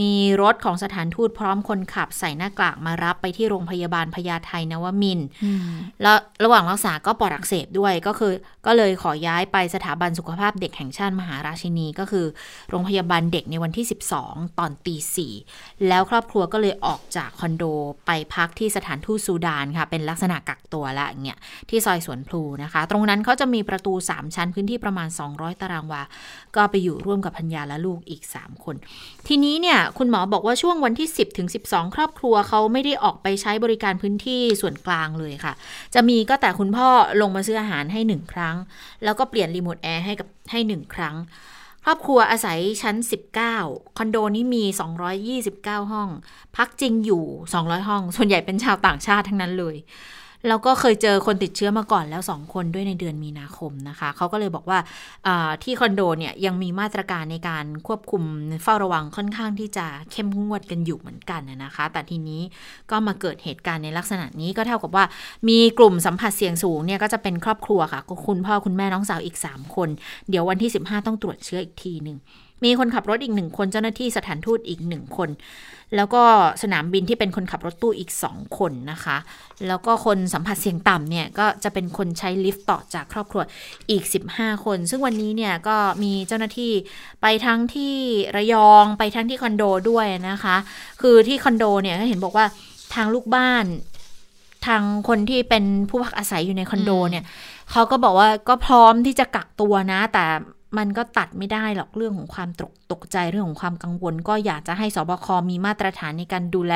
มีรถของสถานทูตพร้อมคนขับใส่หน้ากากมารับไปที่โรงพยาบาลพญาไทนวมินทร์แล้วระหว่างรักษาก็ปอดอักเสบด้วยก็คือ ก็เลยขอย้ายไปสถาบันสุขภาพเด็กแห่งชาติมหาราชินี ก็คือ โรงพยาบาลเด็กในวันที่ 12 ตอนตีสี่แล้วครอบครัวก็เลยออกจากคอนโดไปพักที่สถานทูตซูดานค่ะเป็นลักษณะกักตัวละอย่างเงี้ยที่ซอยสวนพลูนะคะ ตรงนั้นเขาจะมีประตู 3 ชั้นพื้นที่ประมาณ 200 ตารางวา ก็ไปอยู่ร่วมกับพัญญาและลูกอีก 3 คน ทีนี้เนี่ยคุณหมอบอกว่าช่วงวันที่ 10ถึง12 ครอบครัวเขาไม่ได้ออกไปใช้บริการพื้นที่ส่วนกลางเลยค่ะ จะมีก็แต่คุณพ่อลงมาซื้ออาหารให้หนึ่งครั้ง แล้วก็เปลี่ยนรีโมทแอร์ให้กับให้หนึ่งครั้งครอบครัวอาศัยชั้น 19 คอนโดนี้มี 229 ห้อง พักจริงอยู่ 200 ห้อง ส่วนใหญ่เป็นชาวต่างชาติทั้งนั้นเลย แล้วก็เคยเจอคนติดเชื้อมาก่อนแล้ว 2 คนด้วยในเดือนมีนาคมนะคะ เขาก็เลยบอกว่าที่คอนโดเนี่ยยังมีมาตรการในการควบคุมเฝ้าระวังค่อนข้างที่จะเข้มงวดกันอยู่เหมือนกันนะคะ แต่ทีนี้ก็มาเกิดเหตุการณ์ในลักษณะนี้ก็เท่ากับว่ามีกลุ่มสัมผัสเสี่ยงสูงเนี่ยก็จะเป็นครอบครัวค่ะก็คุณพ่อคุณแม่น้องสาวอีก 3 คน เดี๋ยววันที่ 15 ต้องตรวจเชื้ออีกทีหนึ่ง มีคนขับรถอีกหนึ่งคนเจ้าหน้าที่สถานทูตอีกหนึ่งคน แล้วก็สนามบินที่เป็นคนขับรถตู้อีก2คนนะคะ แล้วก็คนสัมผัสเสี่ยงต่ำเนี่ยก็จะเป็นคนใช้ลิฟต์ต่อจากครอบครัวอีก 15 คน ซึ่งวันนี้เนี่ยก็มีเจ้าหน้าที่ไปทั้งที่ระยองไปทั้งที่คอนโดด้วยนะคะ คือที่คอนโดเนี่ยก็เห็นบอกว่าทางลูกบ้านทางคนที่เป็นผู้พักอาศัยอยู่ในคอนโดเนี่ยเขาก็บอกว่าก็พร้อมที่จะกักตัวนะ แต่ มันก็ตัดไม่ได้หรอกเรื่องของความตกตกใจเรื่องของความกังวล ก็อยากจะให้สบคมีมาตรฐานในการดูแล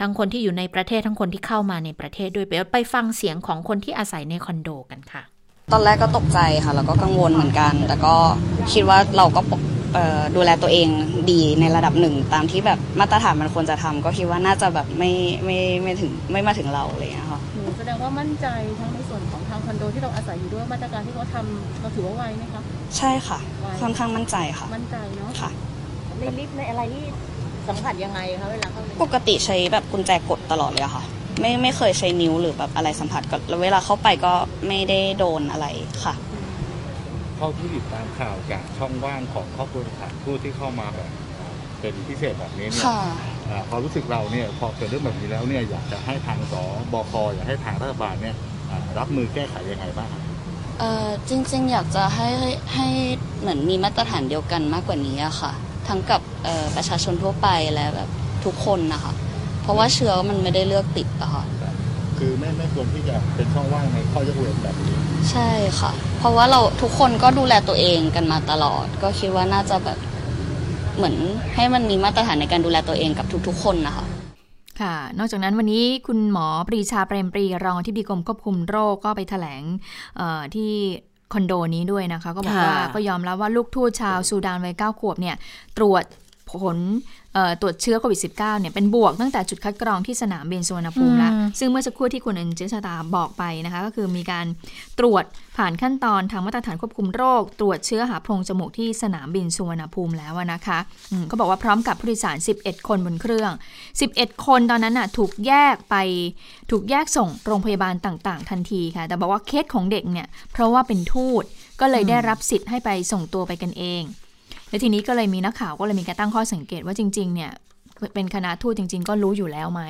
ทั้งคนที่อยู่ในประเทศทั้งคนที่เข้ามาในประเทศด้วยไปไปฟังเสียงของคนที่อาศัยในคอนโดกันค่ะ ตอนแรกก็ตกใจค่ะ แล้วก็กังวลเหมือนกัน แต่ก็คิดว่าเราก็ดูแลตัวเองดีในระดับหนึ่ง ตามที่แบบมาตรฐานมันควรจะทำก็คิดว่าน่าจะแบบไม่ไม่ไม่ถึงไม่มาถึงเราอะไรอย่างเงี้ยค่ะแสดงว่ามั่นใจทั้งใน คอนโดที่เราอาศัยอยู่ด้วยมาตรการที่เขาทำเราถือว่าไวไหมคะใช่ค่ะ ค่อนข้างมั่นใจค่ะ มั่นใจเนาะค่ะในลิฟต์ในอะไรนี่สัมผัสยังไงคะเวลาเข้าปกติใช้แบบกุญแจกดตลอดเลยค่ะ ไม่ไม่เคยใช้นิ้วหรือแบบอะไรสัมผัสก็เวลาเข้าไปก็ไม่ได้โดนอะไรค่ะเท่าที่ติดตามข่าวจากช่องว่างของครอบครัวสถานทูตที่เข้ามาแบบเป็นพิเศษแบบนี้เนี่ยพอรู้สึกเราเนี่ยพอเกิดเรื่องแบบนี้แล้วเนี่ยอยากจะให้ทางสบคอยากให้ทางรัฐบาลเนี่ย รับมือแก้ไขยังไงบ้างเออจริงๆ อยากจะให้ให้เหมือนมีมาตรฐานเดียวกันมากกว่านี้อะค่ะ ทั้งกับประชาชนทั่วไปและแบบทุกคนนะคะ เพราะว่าเชื้อมันไม่ได้เลือกติดอะค่ะคือไม่ไม่ควรที่จะเป็นช่องว่างในข้อยกเว้นแบบนี้ ใช่ค่ะ เพราะว่าเราทุกคนก็ดูแลตัวเองกันมาตลอด ก็คิดว่าน่าจะแบบเหมือนให้มันมีมาตรฐานในการดูแลตัวเองกับทุก ๆ คนนะคะ ค่ะ นอกจากนั้นวันนี้คุณหมอปรีชาเปรมปรีรองที่ดีกรมควบคุมโรคก็ไปถแถลงที่คอนโดนี้ด้วยนะคะ ก็บอกว่าก็ยอมรับว่าลูกทูตชาวซูดานวัยเก้าขวบเนี่ย ตรวจผล ตรวจเชื้อโควิด -19 เนี่ยเป็นบวกตั้งแต่จุดคัดกรองที่สนามบินสุวรรณภูมิแล้ว ซึ่งเมื่อสักครู่ที่คุณเอ็นเจษตาบอกไปนะคะก็คือมีการตรวจผ่านขั้นตอนทางมาตรฐานควบคุมโรค ตรวจเชื้อหาโพรงจมูกที่สนามบินสุวรรณภูมิแล้วนะคะก็บอกว่าพร้อมกับผู้โดยสาร 11 คนบนเครื่อง 11 คนตอนนั้นน่ะถูกแยกไปถูกแยกส่งโรงพยาบาลต่าง ๆ ทันทีค่ะ แต่บอกว่าเคสของเด็กเนี่ยเพราะว่าเป็นทูตก็เลยได้รับสิทธิ์ให้ไปส่งตัวไปกันเอง แล้วทีนี้ก็เลยมีนักข่าวก็เลยมีการตั้งข้อสังเกตว่าจริง ๆ เนี่ยเป็นคณะทูตจริง ๆ ก็รู้อยู่แล้วไหม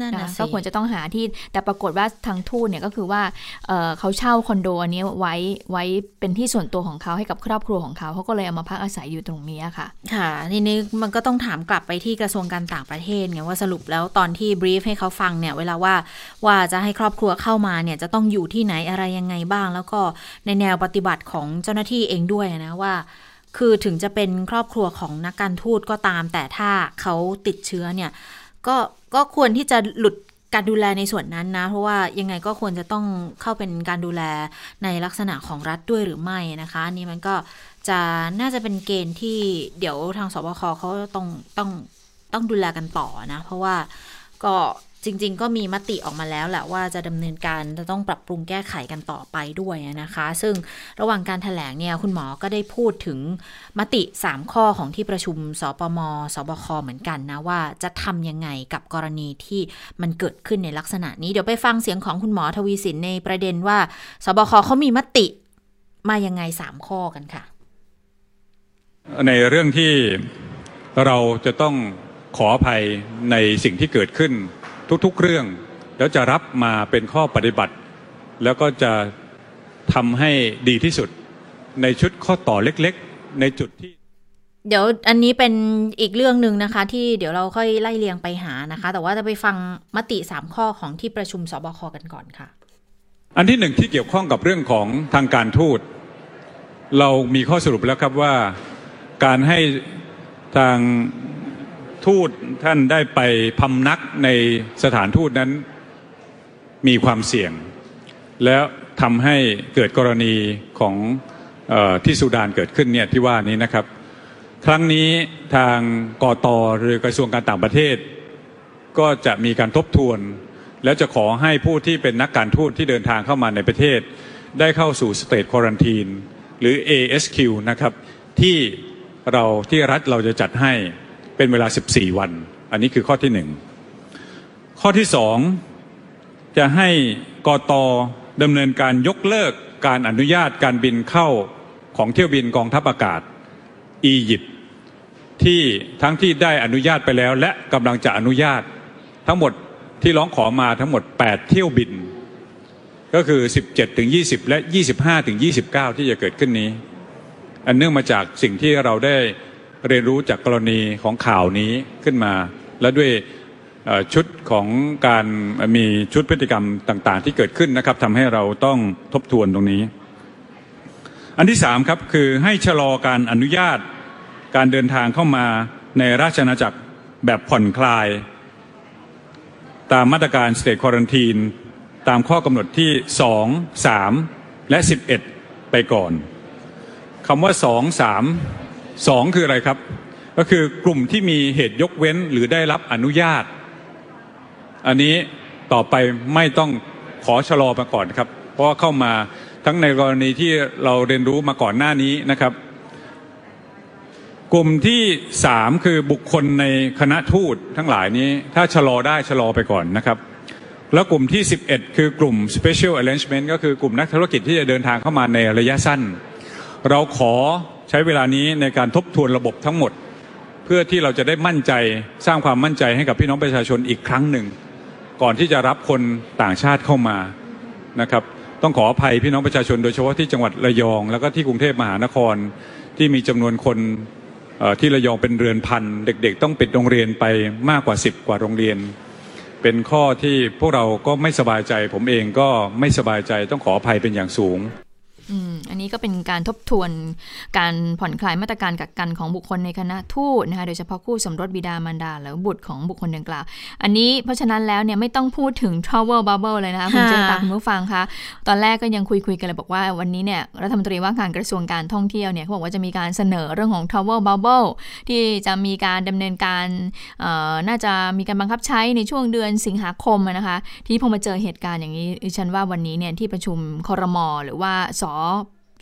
นะก็ควรจะต้องหาที่แต่ปรากฏว่าทางทูตเนี่ยก็คือว่าเเขาเช่าคอนโดอันนี้ไว้ไว้เป็นที่ส่วนตัวของเขาให้กับครอบครัวของเขาเขาก็เลยเอามาพักอาศัยอยู่ตรงนี้ค่ะ ค่ะทีนี้มันก็ต้องถามกลับไปที่กระทรวงการต่างประเทศไงว่าสรุปแล้วตอนที่บรีฟให้เขาฟังเนี่ยเวลาว่าว่าจะให้ครอบครัวเข้ามาเนี่ยจะต้องอยู่ที่ไหนอะไรยังไงบ้าง แล้วก็ในแนวปฏิบัติของเจ้าหน้าที่เองด้วยนะว่า คือถึงจะเป็นครอบครัวของนักการทูตก็ตาม แต่ถ้าเขาติดเชื้อเนี่ย ก็ก็ควรที่จะหลุดการดูแลในส่วนนั้นนะ เพราะว่ายังไงก็ควรจะต้องเข้าเป็นการดูแลในลักษณะของรัฐด้วยหรือไม่นะคะนี่มันก็จะน่าจะเป็นเกณฑ์ที่เดี๋ยวทางสบคเขาต้องต้องต้องดูแลกันต่อนะ เพราะว่าก็ จริง ๆ ก็มีมติออกมาแล้วแหละว่าจะดำเนินการจะต้องปรับปรุงแก้ไขกันต่อไปด้วยนะคะ ซึ่งระหว่างการถแถลงเนี่ยคุณหมอก็ได้พูดถึงมติ 3 ข้อของที่ประชุมสปมสบคเหมือนกันนะว่าจะทำยังไงกับกรณีที่มันเกิดขึ้นในลักษณะนี้เดี๋ยวไปฟังเสียงของคุณหมอทวีสินในประเด็นว่าสบคเขามีมติมายังไงสามข้อกันค่ะ ในเรื่องที่เราจะต้องขออภัยในสิ่งที่เกิดขึ้น ทุกๆเรื่อง แล้วจะรับมาเป็นข้อปฏิบัติ แล้วก็จะทำให้ดีที่สุดในชุดข้อต่อเล็กๆ ในจุดที่ เดี๋ยวอันนี้เป็นอีกเรื่องหนึ่งนะคะ ที่เดี๋ยวเราค่อยไล่เรียงไปหานะคะ แต่ว่าจะไปฟังมติสามข้อของที่ประชุมสบคกันก่อนค่ะ อันที่หนึ่งที่เกี่ยวข้องกับเรื่องของทางการทูตเรามีข้อสรุปแล้วครับว่าการให้ทาง ทูตท่านได้ไปพำนักในสถานทูตนั้นมีความเสี่ยง แล้วทำให้เกิดกรณีของออที่สุดานเกิดขึ้นเนี่ยที่ว่านี้นะครับ ครั้งนี้ทางกอตหรือกระทรวงการต่างประเทศ ก็จะมีการทบทวน แล้วจะขอให้ผู้ที่เป็นนักการทูตที่เดินทางเข้ามาในประเทศ ได้เข้าสู่สเตทควอนตีนหรือ ASQ นะครับที่เราที่รัฐเราจะจัดให้ เป็นเวลา 14 วัน อันนี้คือข้อที่หนึ่งข้อที่สองจะให้กตดำเนินการยกเลิกการอนุญาตการบินเข้าของเที่ยวบินกองทัพอากาศอียิปต์ที่ทั้งที่ได้อนุญาตไปแล้ว และกำลังจะอนุญาตทั้งหมดที่ร้องขอมาทั้งหมด 8 เที่ยวบิน ก็คือ 17ถึง20 และ 25ถึง29 ที่จะเกิดขึ้นนี้ อันเนื่องมาจากสิ่งที่เราได้ เรียนรู้จากกรณีของข่าวนี้ขึ้นมา และด้วยชุดของการมีชุดพฤติกรรมต่าง ๆ ที่เกิดขึ้นนะครับทำให้เราต้องทบทวนตรงนี้ อันที่สามครับคือให้ชะลอการอนุญาตการเดินทางเข้ามาในราชอาณาจักรแบบผ่อนคลาย ตามมาตรการ State Quarantine ตามข้อกำหนดที่ 2 3 และ 11 ไปก่อนคำว่า 2 3 2คืออะไรครับ ก็คือกลุ่มที่มีเหตุยกเว้นหรือได้รับอนุญาต อันนี้ต่อไปไม่ต้องขอชะลอมาก่อนครับ เพราะว่าเข้ามาทั้งในกรณีที่เราเรียนรู้มาก่อนหน้านี้นะครับ กลุ่มที่สามคือบุคคลในคณะทูตทั้งหลายนี้ ถ้าชะลอได้ชะลอไปก่อนนะครับ แล้วกลุ่มที่ 11 คือกลุ่ม special arrangement ก็คือกลุ่มนักธุรกิจที่จะเดินทางเข้ามาในระยะสั้น เราขอ ช้เวลานี้ในการทบทวนระบบทั้งหมด เพื่อที่เราจะได้มั่นใจสร้างความมั่นใจให้กับพี่น้องประชาชนอีกครั้งหนึ่ง ก่อนที่จะรับคนต่างชาติเข้ามานะครับต้องขออภัยพี่น้องประชาชนโดยเฉพาะที่จังหวัดระยอง แล้วก็ที่กรุงเทพมหานครที่มีจำนวนคนที่ระยองเป็นเรือนพันเด็ก ๆ ต้องปิดโรงเรียนไปมากกว่า 10 กว่าโรงเรียน เป็นข้อที่พวกเราก็ไม่สบายใจ ผมเองก็ไม่สบายใจต้องขออภัยเป็นอย่างสูง อืมอันนี้ก็เป็นการทบทวนการผ่อนคลายมาตรการกักกันของบุคคลในคณะทูตนะคะโดยเฉพาะคู่สมรสบิดามารดาหรือบุตรของบุคคลดังกล่าว อันนี้เพราะฉะนั้นแล้วเนี่ยไม่ต้องพูดถึง travel bubble เลยนะคะคุณค่ะเจตาคุณผู้ฟังคะตอนแรกก็ยังคุยคุยๆกันเลยบอกว่าวันนี้เนี่ยรัฐมนตรีว่าการกระทรวงการท่องเที่ยวเนี่ยเขาบอกว่าจะมีการเสนอเรื่องของ travel bubble ที่จะมีการดำเนินการเอ่อน่าจะมีการบังคับใช้ในช่วงเดือนสิงหาคมอะนะคะที่พอมาเจอเหตุการณ์อย่างนี้ดิฉันว่าวันนี้เนี่ยที่ประชุมครมหรือว่าส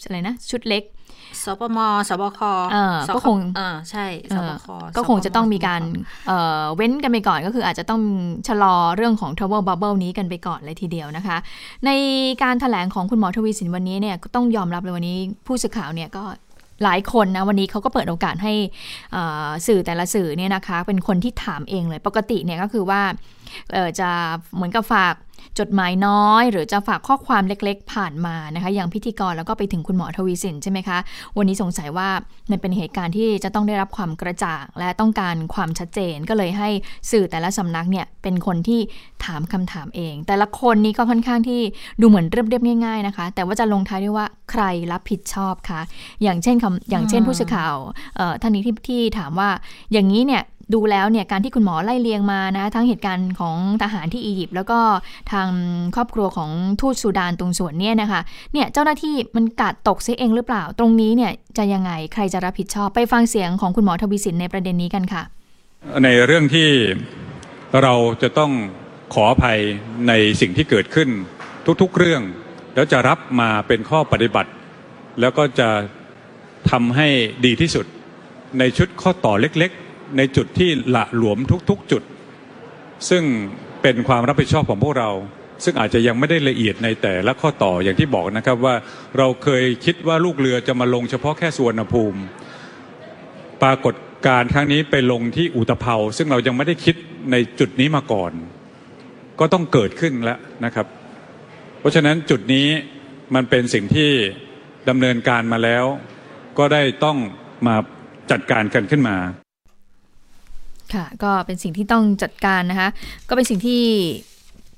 อะไรนะ ชุดเล็กสปมสบคเออสก็คงเออใช่สบคเออก็คงจะต้องมีการเอ่อเว้นกันไปก่อนก็คืออาจจะต้องชะลอเรื่องของ travel bubble นี้กันไปก่อนเลยทีเดียวนะคะ ในการถแถลงของคุณหมอทวีสินวันนี้เนี่ยก็ต้องยอมรับเลยวันนี้ผู้สื่อข่าวเนี่ยก็หลายคนนะวันนี้เขาก็เปิดโอกาสให้เอ่อสื่อแต่ละสื่อเนี่ยนะคะ เป็นคนที่ถามเองเลยปกติเนี่ยก็คือว่าเอ่อ จะเหมือนกับฝากจดหมายน้อย หรือจะฝากข้อความเล็กๆ ผ่านมานะคะอย่างพิธีกรแล้วก็ไปถึงคุณหมอทวีสินใช่ไหมคะ วันนี้สงสัยว่ามันเป็นเหตุการณ์ที่จะต้องได้รับความกระจ่างและต้องการความชัดเจนก็เลยให้สื่อแต่ละสำนักเนี่ยเป็นคนที่ถามคำถามเอง แต่ละคนนี้ก็ค่อนข้างที่ดูเหมือนเรียบๆง่ายๆนะคะ แต่ว่าจะลงท้ายด้วยว่าใครรับผิดชอบคะอย่างเช่นคำอย่างเช่นผู้สื่อข่าวท่านนี้ที่ที่ถามว่าอย่างนี้เนี่ย ดูแล้วเนี่ยการที่คุณหมอไล่เลียงมานะทั้งเหตุการณ์ของทหารที่อียิปต์แล้วก็ทางครอบครัวของทูตซูดานตรงส่วนเนี่ยนะคะเนี่ยเจ้าหน้าที่มันกัดตกเสียเองหรือเปล่า ตรงนี้เนี่ยจะยังไงใครจะรับผิดชอบไปฟังเสียงของคุณหมอทวีสินในประเด็นนี้กันค่ะ ในเรื่องที่เราจะต้องขออภัยในสิ่งที่เกิดขึ้นทุกๆเรื่อง แล้วจะรับมาเป็นข้อปฏิบัติ แล้วก็จะทำให้ดีที่สุดในชุดข้อต่อเล็ก ในจุดที่ละหลวมทุกๆจุด ซึ่งเป็นความรับผิดชอบของพวกเรา ซึ่งอาจจะยังไม่ได้ละเอียดในแต่ละข้อต่ออย่างที่บอกนะครับว่าเราเคยคิดว่าลูกเรือจะมาลงเฉพาะแค่สุวรรณภูมิ ปรากฏการครั้งนี้ไปลงที่อุตภเปาซึ่งเรายังไม่ได้คิดในจุดนี้มาก่อน ก็ต้องเกิดขึ้นแล้วนะครับ เพราะฉะนั้นจุดนี้มันเป็นสิ่งที่ดำเนินการมาแล้ว ก็ได้ต้องมาจัดการกันขึ้นมา ค่ะ ก็เป็นสิ่งที่ต้องจัดการนะคะ ก็เป็นสิ่งที่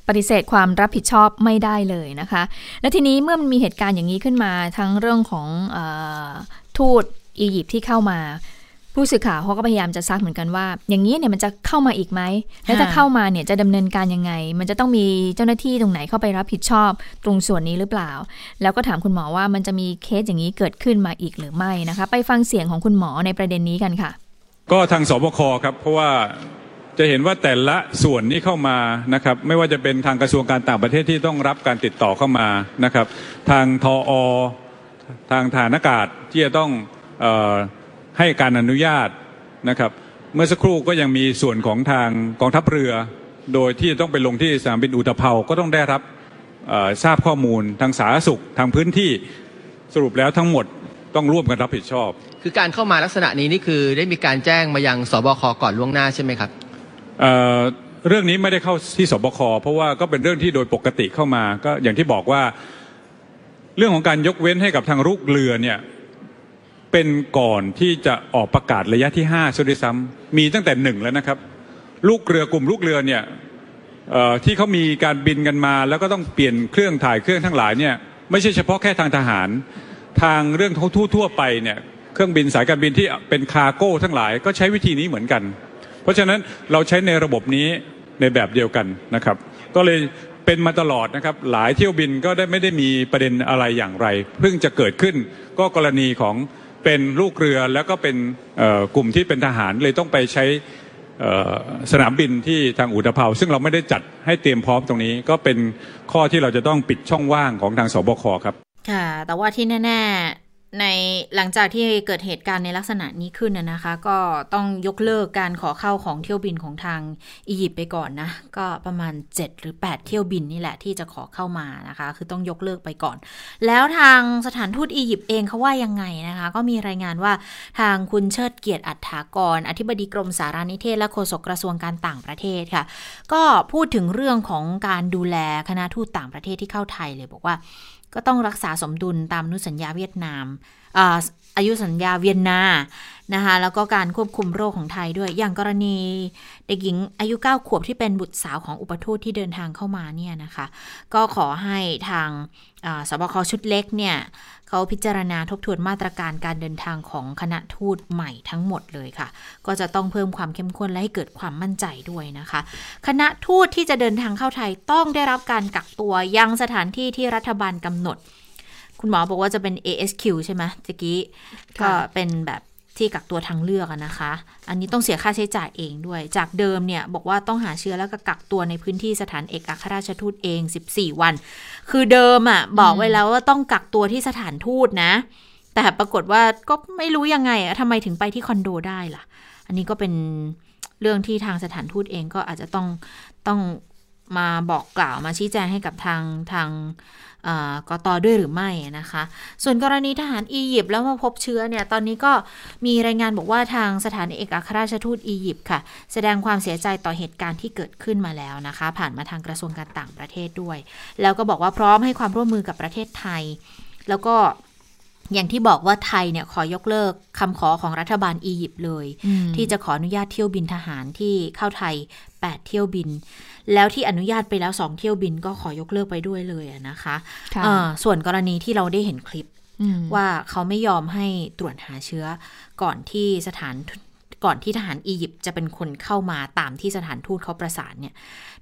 ปฏิเสธความรับผิดชอบไม่ได้เลยนะคะ และทีนี้เมื่อมันมีเหตุการณ์อย่างนี้ขึ้นมาทั้งเรื่องของอทูตอียิปต์ที่เข้ามา ผู้สื่อข่าวเขาก็พยายามจะซักเหมือนกันว่า อย่างนี้เนี่ยมันจะเข้ามาอีกไหมและถ้าเข้ามาเนี่ยจะดำเนินการยังไง มันจะต้องมีเจ้าหน้าที่ตรงไหนเข้าไปรับผิดชอบตรงส่วนนี้หรือเปล่า แล้วก็ถามคุณหมอว่ามันจะมีเคสอย่างนี้เกิดขึ้นมาอีกหรือไม่นะคะ ไปฟังเสียงของคุณหมอในประเด็นนี้กันค่ะ ก็ทางสบคครับเพราะว่าจะเห็นว่าแต่ละส่วนนี้เข้ามานะครับไม่ว่าจะเป็นทางกระทรวงการต่างประเทศที่ต้องรับการติดต่อเข้ามานะครับทางทออทางฐานอากาศที่จะต้องออให้การอนุญาตนะครับเมื่อสักครู่ก็ยังมีส่วนของทางกองทัพเรือ โดยที่ต้องไปลงที่สนามบินอุตภเปาก็ต้องได้รับทราบข้อมูลทางสาธารณสุขทางพื้นที่สรุปแล้วทั้งหมด ต้องร่วมกันรับผิดชอบ คือการเข้ามาลักษณะนี้นี่คือได้มีการแจ้งมายังสบคก่อนล่วงหน้าใช่ไหมครับเเรื่องนี้ไม่ได้เข้าที่สบคเพราะว่าก็เป็นเรื่องที่โดยปกติเข้ามาก็อย่างที่บอกว่า เรื่องของการยกเว้นให้กับทางลูกเรือเนี่ยเป็นก่อนที่จะออกประกาศระยะที่ห้าซะด้วยซ้ำมีตั้งแต่หนึ่งแล้วนะครับ ลูกเรือกลุ่มลูกเรือเนี่ยที่เขามีการบินกันมา แล้วก็ต้องเปลี่ยนเครื่องถ่ายเครื่องทั้งหลายเนี่ยไม่ใช่เฉพาะแค่ทางทหาร ทางเรื่องทั่วทั่วไปเนี่ยเครื่องบินสายการบินที่เป็นคาร์โก้ทั้งหลายก็ใช้วิธีนี้เหมือนกัน เพราะฉะนั้นเราใช้ในระบบนี้ในแบบเดียวกันนะครับ ก็เลยเป็นมาตลอดนะครับ หลายเที่ยวบินก็ได้ไม่ได้มีประเด็นอะไรอย่างไร เพิ่งจะเกิดขึ้นก็กรณีของเป็นลูกเรือแล้วก็เป็นกลุ่มที่เป็นทหารเลยต้องไปใช้สนามบินที่ทางอุตภเปาซึ่งเราไม่ได้จัดให้เตรียมพร้อมตรงนี้ ก็เป็นข้อที่เราจะต้องปิดช่องว่างของทางสบคครับ ค่ะ แต่ว่าที่แน่ในหลังจากที่เกิดเหตุการณ์ในลักษณะนี้ขึ้นนะคะ ก็ต้องยกเลิกการขอเข้าของเที่ยวบินของทางอียิปต์ไปก่อนนะ ก็ประมาณ 7 หรือ 8 เที่ยวบินนี่แหละที่จะขอเข้ามานะคะ คือต้องยกเลิกไปก่อน แล้วทางสถานทูตอียิปต์เองเขาว่ายังไงนะคะ ก็มีรายงานว่าทางคุณเชิดเกียรติอัฏฐากร อธิบดีกรมสารานิเทศและโฆษกกระทรวงการต่างประเทศค่ะ ก็พูดถึงเรื่องของการดูแลคณะทูตต่างประเทศที่เข้าไทยเลยบอกว่า ก็ต้องรักษาสมดุลตามนุสัญญาเวียดนาม อายุสัญญาเวียนนานะคะแล้วก็การควบคุมโรคของไทยด้วย อย่างกรณีเด็กหญิงอายุ 9 ขวบที่เป็นบุตรสาวของอุปทูตที่เดินทางเข้ามาเนี่ยนะคะ ก็ขอให้ทางสบคชุดเล็กเนี่ยเขาพิจารณาทบทวนมาตรการการเดินทางของคณะทูตใหม่ทั้งหมดเลยค่ะ ก็จะต้องเพิ่มความเข้มข้นและให้เกิดความมั่นใจด้วยนะคะ คณะทูตที่จะเดินทางเข้าไทยต้องได้รับการกักตัวยังสถานที่ที่รัฐบาลกำหนด คุณหมอบอกว่าจะเป็น ASQ ใช่ไหมตะกี้ ก็เป็นแบบที่กักตัวทางเลือกนะคะ อันนี้ต้องเสียค่าใช้จ่ายเองด้วย จากเดิมเนี่ยบอกว่าต้องหาเชื้อแล้วก็กักตัวในพื้นที่สถานเอกอัครราชทูตเอง 14 วัน คือเดิมอะบอกไว้แล้วว่าต้องกักตัวที่สถานทูตนะ แต่ปรากฏว่าก็ไม่รู้ยังไงทำไมถึงไปที่คอนโดได้ล่ะ อันนี้ก็เป็นเรื่องที่ทางสถานทูตเองก็อาจจะต้องต้องมาบอกกล่าวมาชี้แจงให้กับทางทาง กตด้วยหรือไม่นะคะ ส่วนกรณีทหารอียิปต์แล้วมาพบเชื้อเนี่ย ตอนนี้ก็มีรายงานบอกว่าทางสถานเอกอัครราชทูตอียิปต์ค่ะ แสดงความเสียใจต่อเหตุการณ์ที่เกิดขึ้นมาแล้วนะคะ ผ่านมาทางกระทรวงการต่างประเทศด้วย แล้วก็บอกว่าพร้อมให้ความร่วมมือกับประเทศไทย แล้วก็อย่างที่บอกว่าไทยเนี่ยขอยกเลิกคำขอของรัฐบาลอียิปต์เลย ที่จะขออนุญาตเที่ยวบินทหารที่เข้าไทย 8 เที่ยวบิน แล้วที่อนุญาตไปแล้ว2เที่ยวบินก็ขอยกเลิกไปด้วยเลยนะคะะส่วนกรณีที่เราได้เห็นคลิปว่าเขาไม่ยอมให้ตรวจหาเชื้อก่อนที่สถาน ก่อนที่ทหารอียิปต์จะเป็นคนเข้ามาตามที่สถานทูตเขาประสานเนี่ย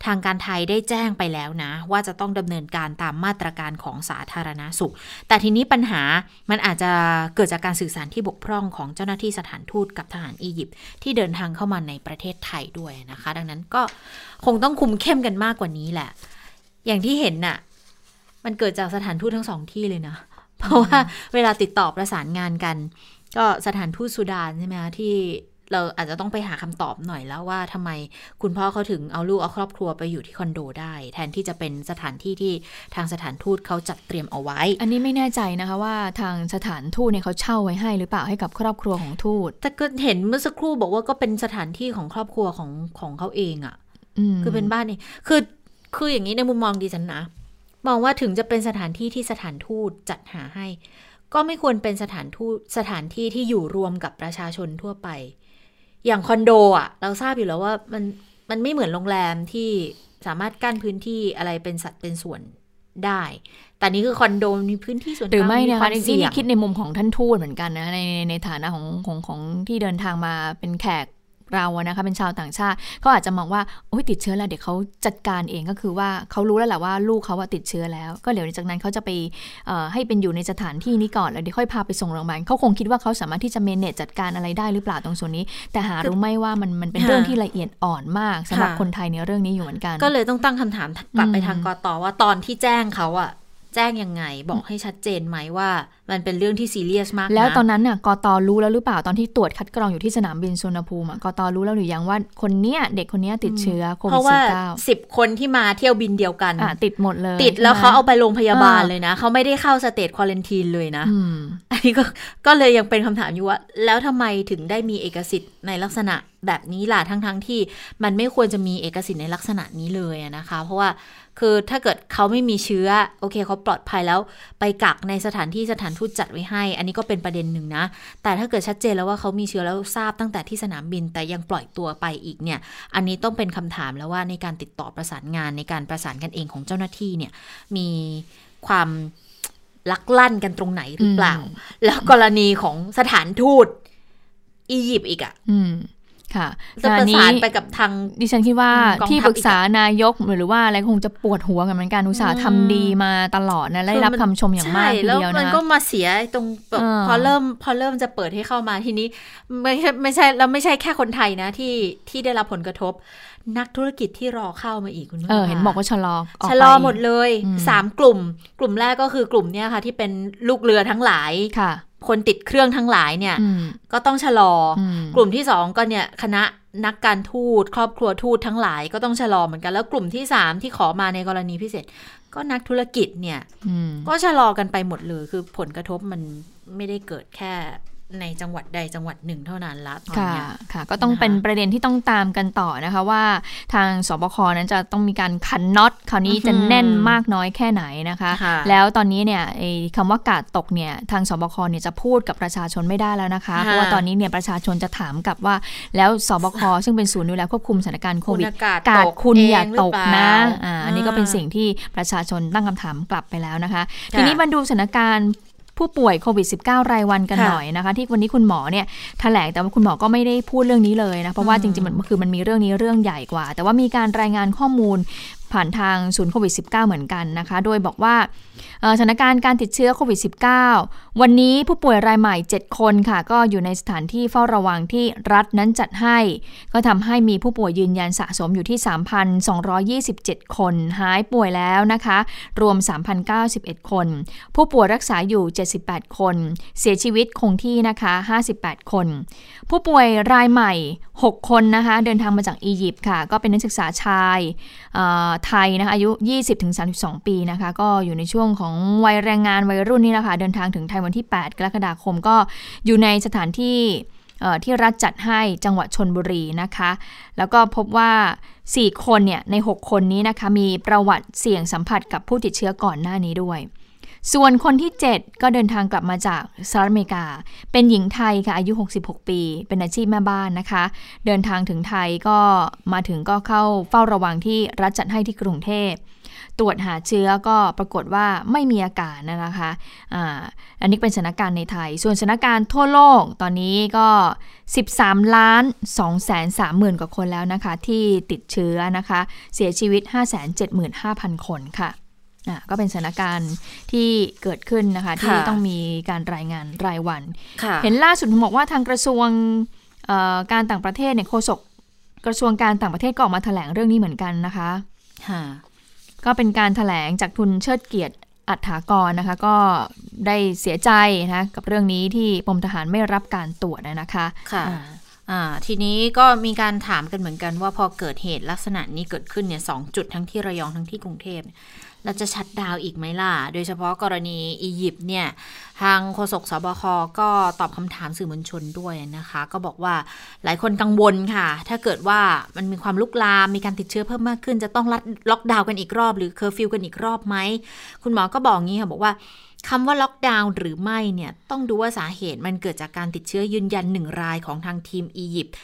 ทางการไทยได้แจ้งไปแล้วนะ ว่าจะต้องดำเนินการตามมาตรการของสาธารณาสุข แต่ทีนี้ปัญหามันอาจจะเกิดจากการสื่อสารที่บกพร่องของเจ้าหน้าที่สถานทูตกับทหารอียิปต์ที่เดินทางเข้ามาในประเทศไทยด้วยนะคะ ดังนั้นก็คงต้องคุมเข้มกันมากกว่านี้แหละ อย่างที่เห็นน่ะมันเกิดจากสถานทูตทั้งสองที่เลยนะเพราะว่าเวลาติดต่อประสานงานกัน ก็สถานทูตสุดานใช่ไหมคะที่ เราอาจจะต้องไปหาคำตอบหน่อยแล้วว่าทำไมคุณพ่อเขาถึงเอาลูกเอาครอบครัวไปอยู่ที่คอนโดได้ แทนที่จะเป็นสถานที่ที่ทางสถานทูตเขาจัดเตรียมเอาไว้ อันนี้ไม่แน่ใจนะคะว่าทางสถานทูตเนี่ยเขาเช่าไว้ให้หรือเปล่าให้กับครอบครัวของทูต แต่ก็เห็นเมื่อสักครู่บอกว่าก็เป็นสถานที่ของครอบครัวของของเขาเองอะ่ะมคือเป็นบ้านเองคือคืออย่างนี้ในมุมมองดิฉันนะมองว่าถึงจะเป็นสถานที่ที่สถานทูตจัดหาให้ ก็ไม่ควรเป็นสถานทูตสถานที่ที่อยู่รวมกับประชาชนทั่วไป อย่างคอนโดอะ เราทราบอยู่แล้วว่ามันมันไม่เหมือนโรงแรมที่สามารถกั้นพื้นที่อะไรเป็นสัดเป็นส่วนได้ แต่นี่คือคอนโดมีพื้นที่ส่วนหรือไม่กลางนะควาคะมนี่เสี่ยนี่งคิดในมุมของท่านทูตเหมือนกันนะในในในฐานะของของของที่เดินทางมาเป็นแขก เราอะนะคะเป็นชาวต่างชาติเขาอาจจะมองว่าโอ้ยติดเชื้อแล้วเดี๋ยวเขาจัดการเองก็คือว่าเขารู้แล้วแหละว่าลูกเขาว่าติดเชื้อแล้ว ก็เดี๋ยวจากนั้นเขาจะไปเอ่อให้เป็นอยู่ในสถานที่นี้ก่อนแล้วเดี๋ยวค่อยพาไปส่งโรงพยาบาลเขาคงคิดว่าเขาสามารถที่จะเมเนจจัดการอะไรได้หรือเปล่าตรงส่วนนี้ แต่หารู้ไหมว่ามันมันเป็นเรื่องที่ละเอียดอ่อนมากสำหรับคนไทยในเรื่องนี้อยู่เหมือนกัน ก็เลยต้องตั้งคำถามกลับไปอืมทางกตว่าตอนที่แจ้งเขาอะ แจ้งยังไง บอกให้ชัดเจนไหมว่า มันเป็นเรื่องที่ซีเรียสมากนะแล้วตอนนั้นน่ะกตรู้แล้วหรือเปล่าตอนที่ตรวจคัดกรองอยู่ที่สนามบินสุวรรณภูมิอะกตรู้แล้วหรือยังว่าคนเนี้ยเด็กคนเนี้ยติดเชื้อโคเพวิดราะว่าสิบเก้าสิบคนที่มาเที่ยวบินเดียวกันอะติดหมดเลย ติดแล้วใช่หมเขาเอาไปโรงพยาบาลอ่าเลยนะเขาไม่ได้เข้าสเตจควอลันทีนเลยนะอืมอันนี้ก็ก็เลยยังเป็นคำถามอยู่ว่า แล้วทำไมถึงได้มีเอกสิทธิ์ในลักษณะแบบนี้ล่ะทั้งๆทที่มันไม่ควรจะมีเอกสิทธิ์ในลักษณะนี้เลยอะนะคะ เพราะว่า คือถ้าเกิดเขาไม่มีเชื้อ โอเคเขาปลอดภัยแล้ว ไปกักในสถานที่สถานทูตจัดไว้ให้ อันนี้ก็เป็นประเด็นหนึ่งนะ แต่ถ้าเกิดชัดเจนแล้วว่าเขามีเชื้อแล้วทราบตั้งแต่ที่สนามบิน แต่ยังปล่อยตัวไปอีกเนี่ย อันนี้ต้องเป็นคำถามแล้วว่าในการติดต่อประสานงานในการประสานกันเองของเจ้าหน้าที่เนี่ยมีความลักลั่นกันตรงไหนหรือเปล่าอืมแล้วกรณีของสถานทูตอียิปต์อีกอะอืม ค่ะจะประสานไปกับทางดิฉันคิดว่าอืมกองทัพที่ปรึกษานายกหรือว่าอะไรคงจะปวดหัวกันเหมือนกันอุตสาห์ทำดีมาตลอดนะได้รับคำชมอย่างมากใช่ทีแล้วเดียวมันนะก็มาเสียตรงแบบเออพอเริ่มพอเริ่มจะเปิดให้เข้ามาทีนี้ ไม่ใช่ไม่ใช่แล้วไม่ใช่แค่คนไทยนะที่ที่ได้รับผลกระทบ นักธุรกิจที่รอเข้ามาอีกคุณเออเห็นบอกว่าชะลอออกชะลอไปหมดเลยอืมสามกลุ่ม กลุ่มแรกก็คือกลุ่มเนี้ยค่ะ ที่เป็นลูกเรือทั้งหลายค่ะ คนติดเครื่องทั้งหลายเนี่ยอืมก็ต้องชะลออมกลุ่มที่สองก็เนี่ยคณะนักการทูตครอบครัวทูตทั้งหลายก็ต้องชะลอเหมือนกันแล้วกลุ่มที่สามที่ขอมาในกรณีพิเศษ ก็นักธุรกิจเนี่ยอืมก็ชะลอกันไปหมดเลยคือผลกระทบมันไม่ได้เกิดแค่ ในจังหวัดใดจังหวัดหนึ่งเท่านั้นละตอนค่ะเนี้ยค่ะ ก็ต้องนะคะเป็นประเด็นที่ต้องตามกันต่อนะคะว่า ทางสบคนั้นจะต้องมีการคันน็อตคราวนี้จะแน่นมากน้อยแค่ไหนนะคะค่ะแล้วตอนนี้เนี่ยไอ้คำว่ากาดตกเนี่ยทางสบคเนี่ยจะพูดกับประชาชนไม่ได้แล้วนะคะ เพราะว่าตอนนี้เนี่ยประชาชนจะถามกลับว่า แล้วสบคซึ่งเป็นศูนย์ดูแลควบคุมสถานการณ์โควิดณอากาศกาดตกคุณเงอย่าตกหรือเปนะล่าอ่าอันนี้ก็เป็นสิ่งที่ประชาชนตั้งคำถามกลับไปแล้วนะคะค่ะทีนี้มาดูสถานการณ์ ผู้ป่วยโควิด -19 รายวันกันค่ะหน่อยนะคะ ที่วันนี้คุณหมอเนี่ยแถลงแต่ว่าคุณหมอก็ไม่ได้พูดเรื่องนี้เลยนะเพราะว่าอืมจริงๆมันคือมันมีเรื่องนี้เรื่องใหญ่กว่า แต่ว่ามีการรายงานข้อมูลผ่านทางศูนย์โควิด -19 เหมือนกันนะคะ โดยบอกว่าเอ่อ สถานการณ์การติดเชื้อโควิด -19 วันนี้ผู้ป่วยรายใหม่ 7 คนค่ะ ก็อยู่ในสถานที่เฝ้าระวังที่รัฐนั้นจัดให้ ก็ทำให้มีผู้ป่วยยืนยันสะสมอยู่ที่ 3,227 คน หายป่วยแล้วนะคะ รวม 3,091 คน ผู้ป่วยรักษาอยู่ 78 คน เสียชีวิตคงที่นะคะ 58 คน ผู้ป่วยรายใหม่ 6 คนนะคะ เดินทางมาจากอียิปต์ค่ะ ก็เป็นนักศึกษาชายไทยนะคะอายุ 20-32 ปีนะคะ ก็อยู่ในช่วงของวัยแรงงานวัยรุ่นนี่แหละค่ะเดินทางถึงไทยวันที่ 8 กรกฎาคมก็อยู่ในสถานที่ที่รัฐจัดให้จังหวัดชนบุรีนะคะ แล้วก็พบว่า 4 คนเนี่ยใน 6 คนนี้นะคะมีประวัติเสี่ยงสัมผัสกับผู้ติดเชื้อก่อนหน้านี้ด้วย ส่วนคนที่ 7 ก็เดินทางกลับมาจากสหรัฐอเมริกา เป็นหญิงไทยค่ะอายุ 66 ปี เป็นอาชีพแม่บ้านนะคะ เดินทางถึงไทยก็มาถึงก็เข้าเฝ้าระวังที่รัฐจัดให้ที่กรุงเทพ ตรวจหาเชื้อก็ปรากฏว่าไม่มีอาการนะคะอ่าอันนี้เป็นสถานการณ์ในไทย ส่วนสถานการณ์ทั่วโลกตอนนี้ก็ 13 ล้าน2แสน3หมื่นกว่าคนแล้วนะคะ ที่ติดเชื้อนะคะ เสียชีวิต 575,000 คนค่ะอะก็เป็นสถานการณ์ที่เกิดขึ้นนะคะ ที่ค่ะต้องมีการรายงานรายวันค่ะเห็นล่าสุดบอกว่าทางกระทรวงเอ่อการต่างประเทศเนี่ยโฆษกกระทรวงการต่างประเทศก็ออกมาแถลงเรื่องนี้เหมือนกันนะคะค่ะ ก็เป็นการถแถลงจากทุนเชิดเกียรติอัฏฐากรนะคะ ก็ได้เสียใจนะกับเรื่องนี้ที่ปมทหารไม่รับการตรวจนะคะค่ะอ่าออ่าทีนี้ก็มีการถามกันเหมือนกันว่าพอเกิดเหตุลักษณะนี้เกิดขึ้นเนี่ยสจุดทั้งที่ระยองทั้งที่กรุงเทพ เราจะ shutdown อีกไหมล่ะ โดยเฉพาะกรณีอียิปต์เนี่ย ทางโฆษกศบคก็ตอบคำถามสื่อมวลชนด้วยนะคะ ก็บอกว่าหลายคนกังวลค่ะ ถ้าเกิดว่ามันมีความลุกลาม มีการติดเชื้อเพิ่มมากขึ้น จะต้องรัดล็อกดาวน์กันอีกรอบ หรือเคอร์ฟิวกันอีกรอบไหม คุณหมอก็บอกงี้ค่ะบอกว่า คำว่าล็อกดาวน์หรือไม่เนี่ยต้องดูว่าสาเหตุมันเกิดจากการติดเชื้อยืนยันหนึ่งรายของทางทีมอียิปต์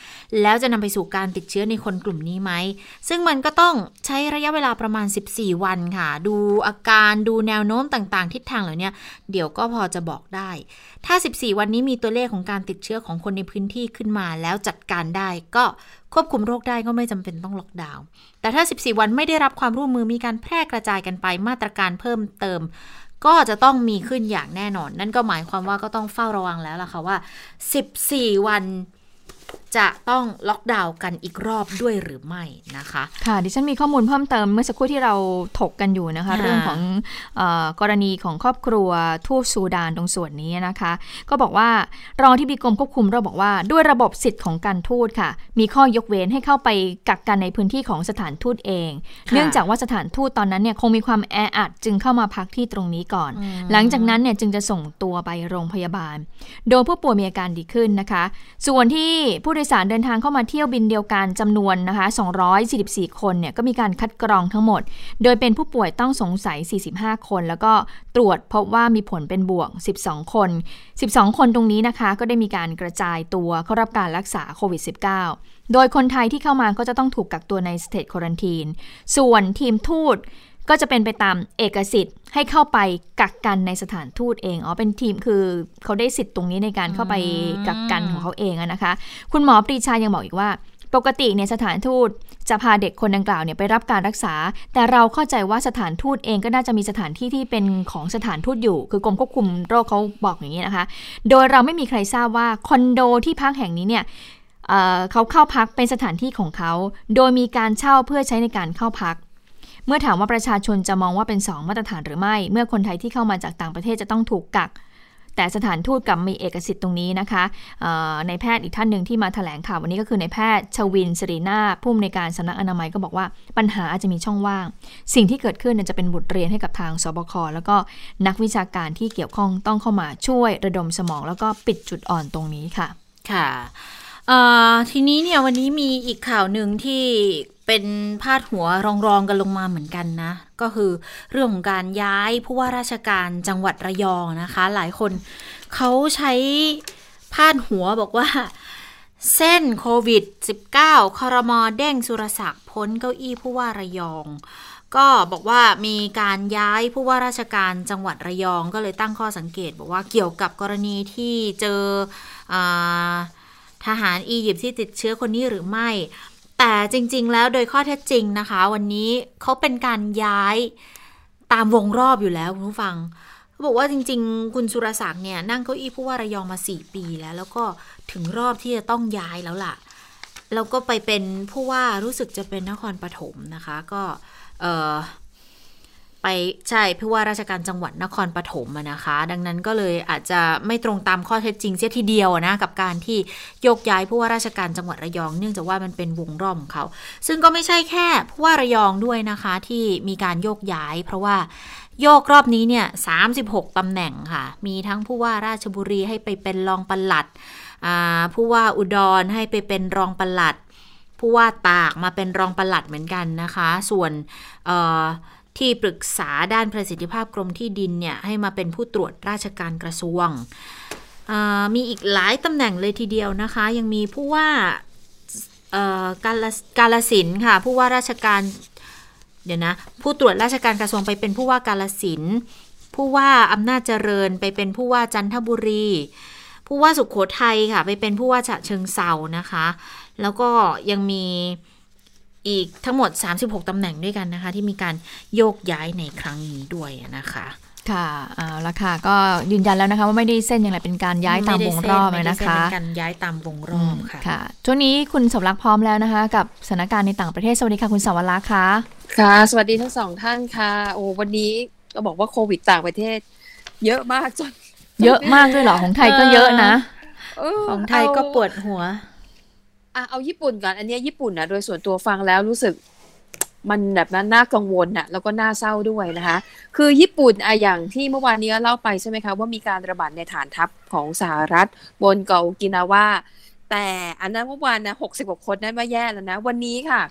แล้วจะนำไปสู่การติดเชื้อในคนกลุ่มนี้ไหม ซึ่งมันก็ต้องใช้ระยะเวลาประมาณ 14 วันค่ะ ดูอาการดูแนวโน้มต่างๆ ทิศทางเหล่านี้เดี๋ยวก็พอจะบอกได้ ถ้า 14 วันนี้มีตัวเลขของการติดเชื้อของคนในพื้นที่ขึ้นมา แล้วจัดการได้ก็ควบคุมโรคได้ก็ไม่จำเป็นต้องล็อกดาวน์แต่ถ้า 14 วันไม่ได้รับความร่วมมือมีการแพร่กระจายกันไปมาตรการเพิ่มเติม ก็จะต้องมีขึ้นอย่างแน่นอน นั่นก็หมายความว่าก็ต้องเฝ้าระวังแล้วล่ะค่ะว่า 14 วันจะต้องล็อกดาวน์กันอีกรอบด้วยหรือไม่นะคะ ค่ะ ดิฉันมีข้อมูลเพิ่มเติมเมื่อสักครู่ที่เราถกกันอยู่นะคะ เรื่องของออกรณีของครอบครัวทูตซูดานตรงส่วนนี้นะคะ ก็บอกว่ารองที่บีกรมควบคุมเราบอกว่าด้วยระบบสิทธิ์ของการทูตค่ะ มีข้อยกเว้นให้เข้าไปกักกันในพื้นที่ของสถานทูตเอง เนื่องจากว่าสถานทูตตอนนั้นเนี่ยคงมีความแออัดจึงเข้ามาพักที่ตรงนี้ก่อน หลังจากนั้นเนี่ยจึงจะส่งตัวไปโรงพยาบาล โดยผู้ป่วยมีอาการดีขึ้นนะคะ ส่วนที่ผู้โดยสารเดินทางเข้ามาเที่ยวบินเดียวกันจำนวนนะคะ 244 คนเนี่ยก็มีการคัดกรองทั้งหมด โดยเป็นผู้ป่วยต้องสงสัย 45 คน แล้วก็ตรวจพบว่ามีผลเป็นบวก 12 คน 12 คนตรงนี้นะคะก็ได้มีการกระจายตัวเข้ารับการรักษาโควิด -19 โดยคนไทยที่เข้ามาก็จะต้องถูกกักตัวในสเตทควอนตีนส่วนทีมทูต ก็จะเป็นไปตามเอกสิทธิ์ให้เข้าไปกักกันในสถานทูตเอง อ๋อ เป็นทีมคือเขาได้สิทธิ์ตรงนี้ในการเข้าไปกักกันของเขาเองนะคะ คุณหมอปรีชายังบอกอีกว่าปกติเนี่ยสถานทูตจะพาเด็กคนดังกล่าวเนี่ยไปรับการรักษา แต่เราเข้าใจว่าสถานทูตเองก็น่าจะมีสถานที่ที่เป็นของสถานทูตอยู่ คือกรมควบคุมโรคเขาบอกอย่างนี้นะคะ โดยเราไม่มีใครทราบว่าคอนโดที่พักแห่งนี้เนี่ยเขาเข้าพักเป็นสถานที่ของเขา โดยมีการเช่าเพื่อใช้ในการเข้าพัก เมื่อถามว่าประชาชนจะมองว่าเป็น 2 มาตรฐานหรือไม่ เมื่อคนไทยที่เข้ามาจากต่างประเทศจะต้องถูกกัก แต่สถานทูตกับมีเอกสิทธิ์ตรงนี้นะคะในแพทย์อีกท่านหนึ่งที่มาถแถลงข่าววันนี้ก็คือในแพทย์ชวินสรีนาผู้อำนวยการสำนักอนามัยก็บอกว่าปัญหาอาจจะมีช่องว่าง สิ่งที่เกิดขึ้นจะเป็นบทเรียนให้กับทางสบคแล้วก็นักวิชาการที่เกี่ยวข้องต้องเข้ามาช่วยระดมสมอง แล้วก็ปิดจุดอ่อนตรงนี้ค่ะ ค่ะทีนี้เนี่ยวันนี้มีอีกข่าวหนึ่งที่ เป็นพาดหัวรองๆกันลงมาเหมือนกันนะ ก็คือเรื่องของการย้ายผู้ว่าราชการจังหวัดระยองนะคะ หลายคนเขาใช้พาดหัวบอกว่า เส้นโควิด -19 คอรมอเด้งสุรศักดิ์พ้นเก้าอี้ผู้ว่าระยอง ก็บอกว่ามีการย้ายผู้ว่าราชการจังหวัดระยองก็เลยตั้งข้อสังเกต บอกว่าเกี่ยวกับกรณีที่เจออทหารอียิปต์ที่ติดเชื้อคนนี้หรือไม่ แต่จริง ๆ แล้วโดยข้อเท็จจริงนะคะ วันนี้เขาเป็นการย้ายตามวงรอบอยู่แล้วคุณผู้ฟังขาบอกว่าจริง ๆ คุณสุรศักดิ์เนี่ยนั่งเก้าอี้ผู้ว่าระยองมาสี่ปีแล้ว แล้วก็ถึงรอบที่จะต้องย้ายแล้วล่ะ แล้วก็ไปเป็นผู้ว่ารู้สึกจะเป็นนครปฐมนะคะ ก็เออ ไปใช่ผู้ว่าราชการจังหวัดนครปฐมนะคะ ดังนั้นก็เลยอาจจะไม่ตรงตามข้อเท็จจริงเสียทีเดียวนะกับการที่โยกย้ายผู้ว่าราชการจังหวัดระยอง เนื่องจากว่ามันเป็นวงรอบของเขา ซึ่งก็ไม่ใช่แค่ผู้ว่าระยองด้วยนะคะที่มีการโยกย้าย เพราะว่าโยกรอบนี้เนี่ย36ตำแหน่งค่ะ มีทั้งผู้ว่าราชบุรีให้ไปเป็นรองปลัดผู้ว่าอุดรให้ไปเป็นรองปลัด ผู้ว่าตากมาเป็นรองปลัดเหมือนกันนะคะ ส่วน ที่ปรึกษาด้านประสิทธิภาพกรมที่ดินเนี่ยให้มาเป็นผู้ตรวจราชการกระทรวง มีอีกหลายตำแหน่งเลยทีเดียวนะคะ ยังมีผู้ว่าการกาลสินค่ะ ผู้ว่าราชการ เดี๋ยวนะ ผู้ตรวจราชการกระทรวงไปเป็นผู้ว่ากาลสิน ผู้ว่าอำนาจเจริญไปเป็นผู้ว่าจันทบุรี ผู้ว่าสุขโขทัยค่ะ ไปเป็นผู้ว่าฉะเชิงเซานะคะ แล้วก็ยังมี อีกทั้งหมด 36 ตำแหน่งด้วยกันนะคะ ที่มีการโยกย้ายในครั้งนี้ด้วยนะคะค่ะเอาละค่ะ ก็ยืนยันแล้วนะคะว่าไม่ได้เส้นอย่างไรเป็นการย้ายตามวงรอบเลยนะคะเป็นการย้ายตามวงรอบค่ะค่ะ ช่วงนี้คุณสมรักพร้อมแล้วนะคะ กับสถานการณ์ในต่างประเทศ สวัสดีค่ะคุณสวรักษ์ค่ะ ค่ะ สวัสดีทั้งสองท่านค่ะ โอ้วันนี้ก็บอกว่าโควิดต่างประเทศ เยอะมากจน เยอะมากด้วยเหรอของไทยก็เยอะนะ ของไทยก็ปวดหัว อะเอาญี่ปุ่นก่อนอันนี้ญี่ปุ่นนะโดยส่วนตัวฟังแล้วรู้สึกมันแบบนั้นน่ากังวลน่ะแล้วก็น่าเศร้าด้วยนะคะ คือญี่ปุ่นอะอย่างที่เมื่อวานนี้เล่าไปใช่ไหมคะว่ามีการระบาดในฐานทัพของสหรัฐ บนเกาะกินาวาแต่อันนั้นเมื่อวานนะหกสิบกว่าคนนั้นว่าแย่แล้วนะ วันนี้ค่ะ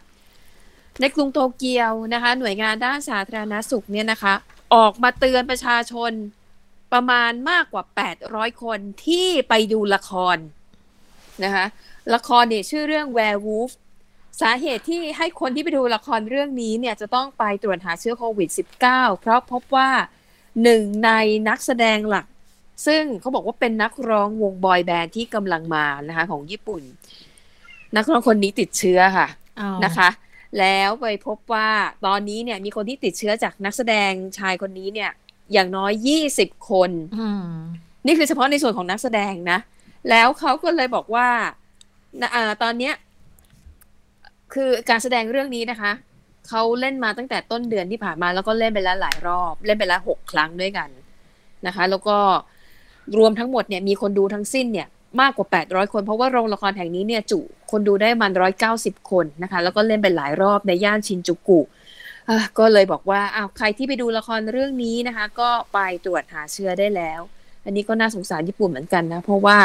ในกรุงโตเกียวนะคะ หน่วยงานด้านสาธารณสุขเนี่ยนะคะ ออกมาเตือนประชาชนประมาณมากกว่า 800 คนที่ไปดูละครนะคะ ละครเนี่ยชื่อเรื่อง Werewolf สาเหตุที่ให้คนที่ไปดูละครเรื่องนี้เนี่ยจะต้องไปตรวจหาเชื้อโควิด -19 เพราะพบว่าหนึ่งในนักแสดงหลัก ซึ่งเขาบอกว่าเป็นนักร้องวงบอยแบนด์ที่กำลังมานะคะของญี่ปุ่น นักร้องคนนี้ติดเชื้อค่ะนะคะ แล้วไปพบว่าตอนนี้เนี่ยมีคนที่ติดเชื้อจากนักแสดงชายคนนี้เนี่ยอย่างน้อยยี่สิบคน นี่คือเฉพาะในส่วนของนักแสดงนะ แล้วเขาก็เลยบอกว่า ตอนเนี้ย คือการแสดงเรื่องนี้นะคะเขาเล่นมาตั้งแต่ต้นเดือนที่ผ่านมาแล้วก็เล่นไปแล้วหลายรอบ เล่นไปแล้วหกครั้งด้วยกันนะคะ แล้วก็รวมทั้งหมดเนี่ยมีคนดูทั้งสิ้นเนี่ยมากกว่า 800 คน เพราะว่าโรงละครแห่งนี้เนี่ยจุคนดูได้มัน 190 คนนะคะ แล้วก็เล่นไปหลายรอบในย่านชินจูกุก็เลยบอกว่าอ้าวใครที่ไปดูละครเรื่องนี้นะคะ ก็ไปตรวจหาเชื้อได้แล้ว อันนี้ก็น่าสงสารญี่ปุ่นเหมือนกันนะ เพราะว่า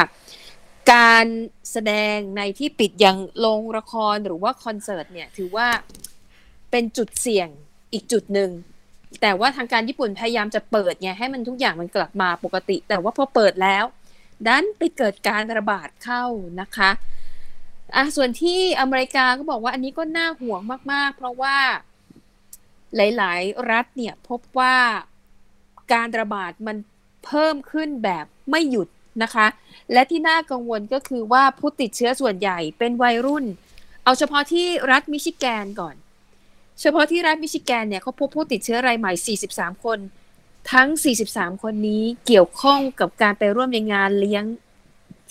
การแสดงในที่ปิดอย่างโรงละครหรือว่าคอนเสิร์ตเนี่ยถือว่าเป็นจุดเสี่ยงอีกจุดหนึ่งแต่ว่าทางการญี่ปุ่นพยายามจะเปิดไงให้มันทุกอย่างมันกลับมาปกติ แต่ว่าพอเปิดแล้วดันไปเกิดการระบาดเข้านะคะอะส่วนที่อเมริกาก็บอกว่าอันนี้ก็น่าห่วงมาก ๆ เพราะว่าหลาย ๆ รัฐเนี่ยพบว่าการระบาดมันเพิ่มขึ้นแบบไม่หยุด นะคะ และที่น่ากังวลก็คือว่าผู้ติดเชื้อส่วนใหญ่เป็นวัยรุ่น เอาเฉพาะที่รัฐมิชิแกนก่อน เฉพาะที่รัฐมิชิแกนเนี่ยเขาพบผู้ติดเชื้อรายใหม่ 43 คน ทั้ง 43 คนนี้เกี่ยวข้องกับการไปร่วมในงานเลี้ยง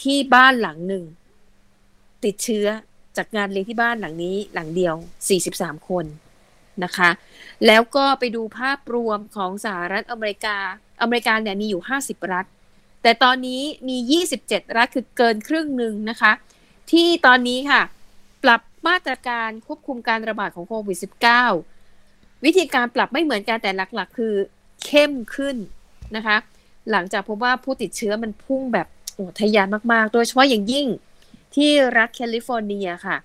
ที่บ้านหลังหนึ่ง ติดเชื้อจากงานเลี้ยงที่บ้านหลังนี้หลังเดียว 43 คนนะคะ แล้วก็ไปดูภาพรวมของสหรัฐอเมริกา อเมริกาเนี่ยมีอยู่ 50 รัฐ แต่ตอนนี้มี 27 รัฐคือเกินครึ่งหนึ่งนะคะ ที่ตอนนี้ค่ะ ปรับมาตรการควบคุมการระบาดของโควิด -19 วิธีการปรับไม่เหมือนกันแต่หลักๆ คือเข้มขึ้นนะคะ หลังจากพบว่าผู้ติดเชื้อมันพุ่งแบบโอ้ทะยานมากๆ โดยเฉพาะอย่างยิ่งที่รัฐแคลิฟอร์เนียค่ะ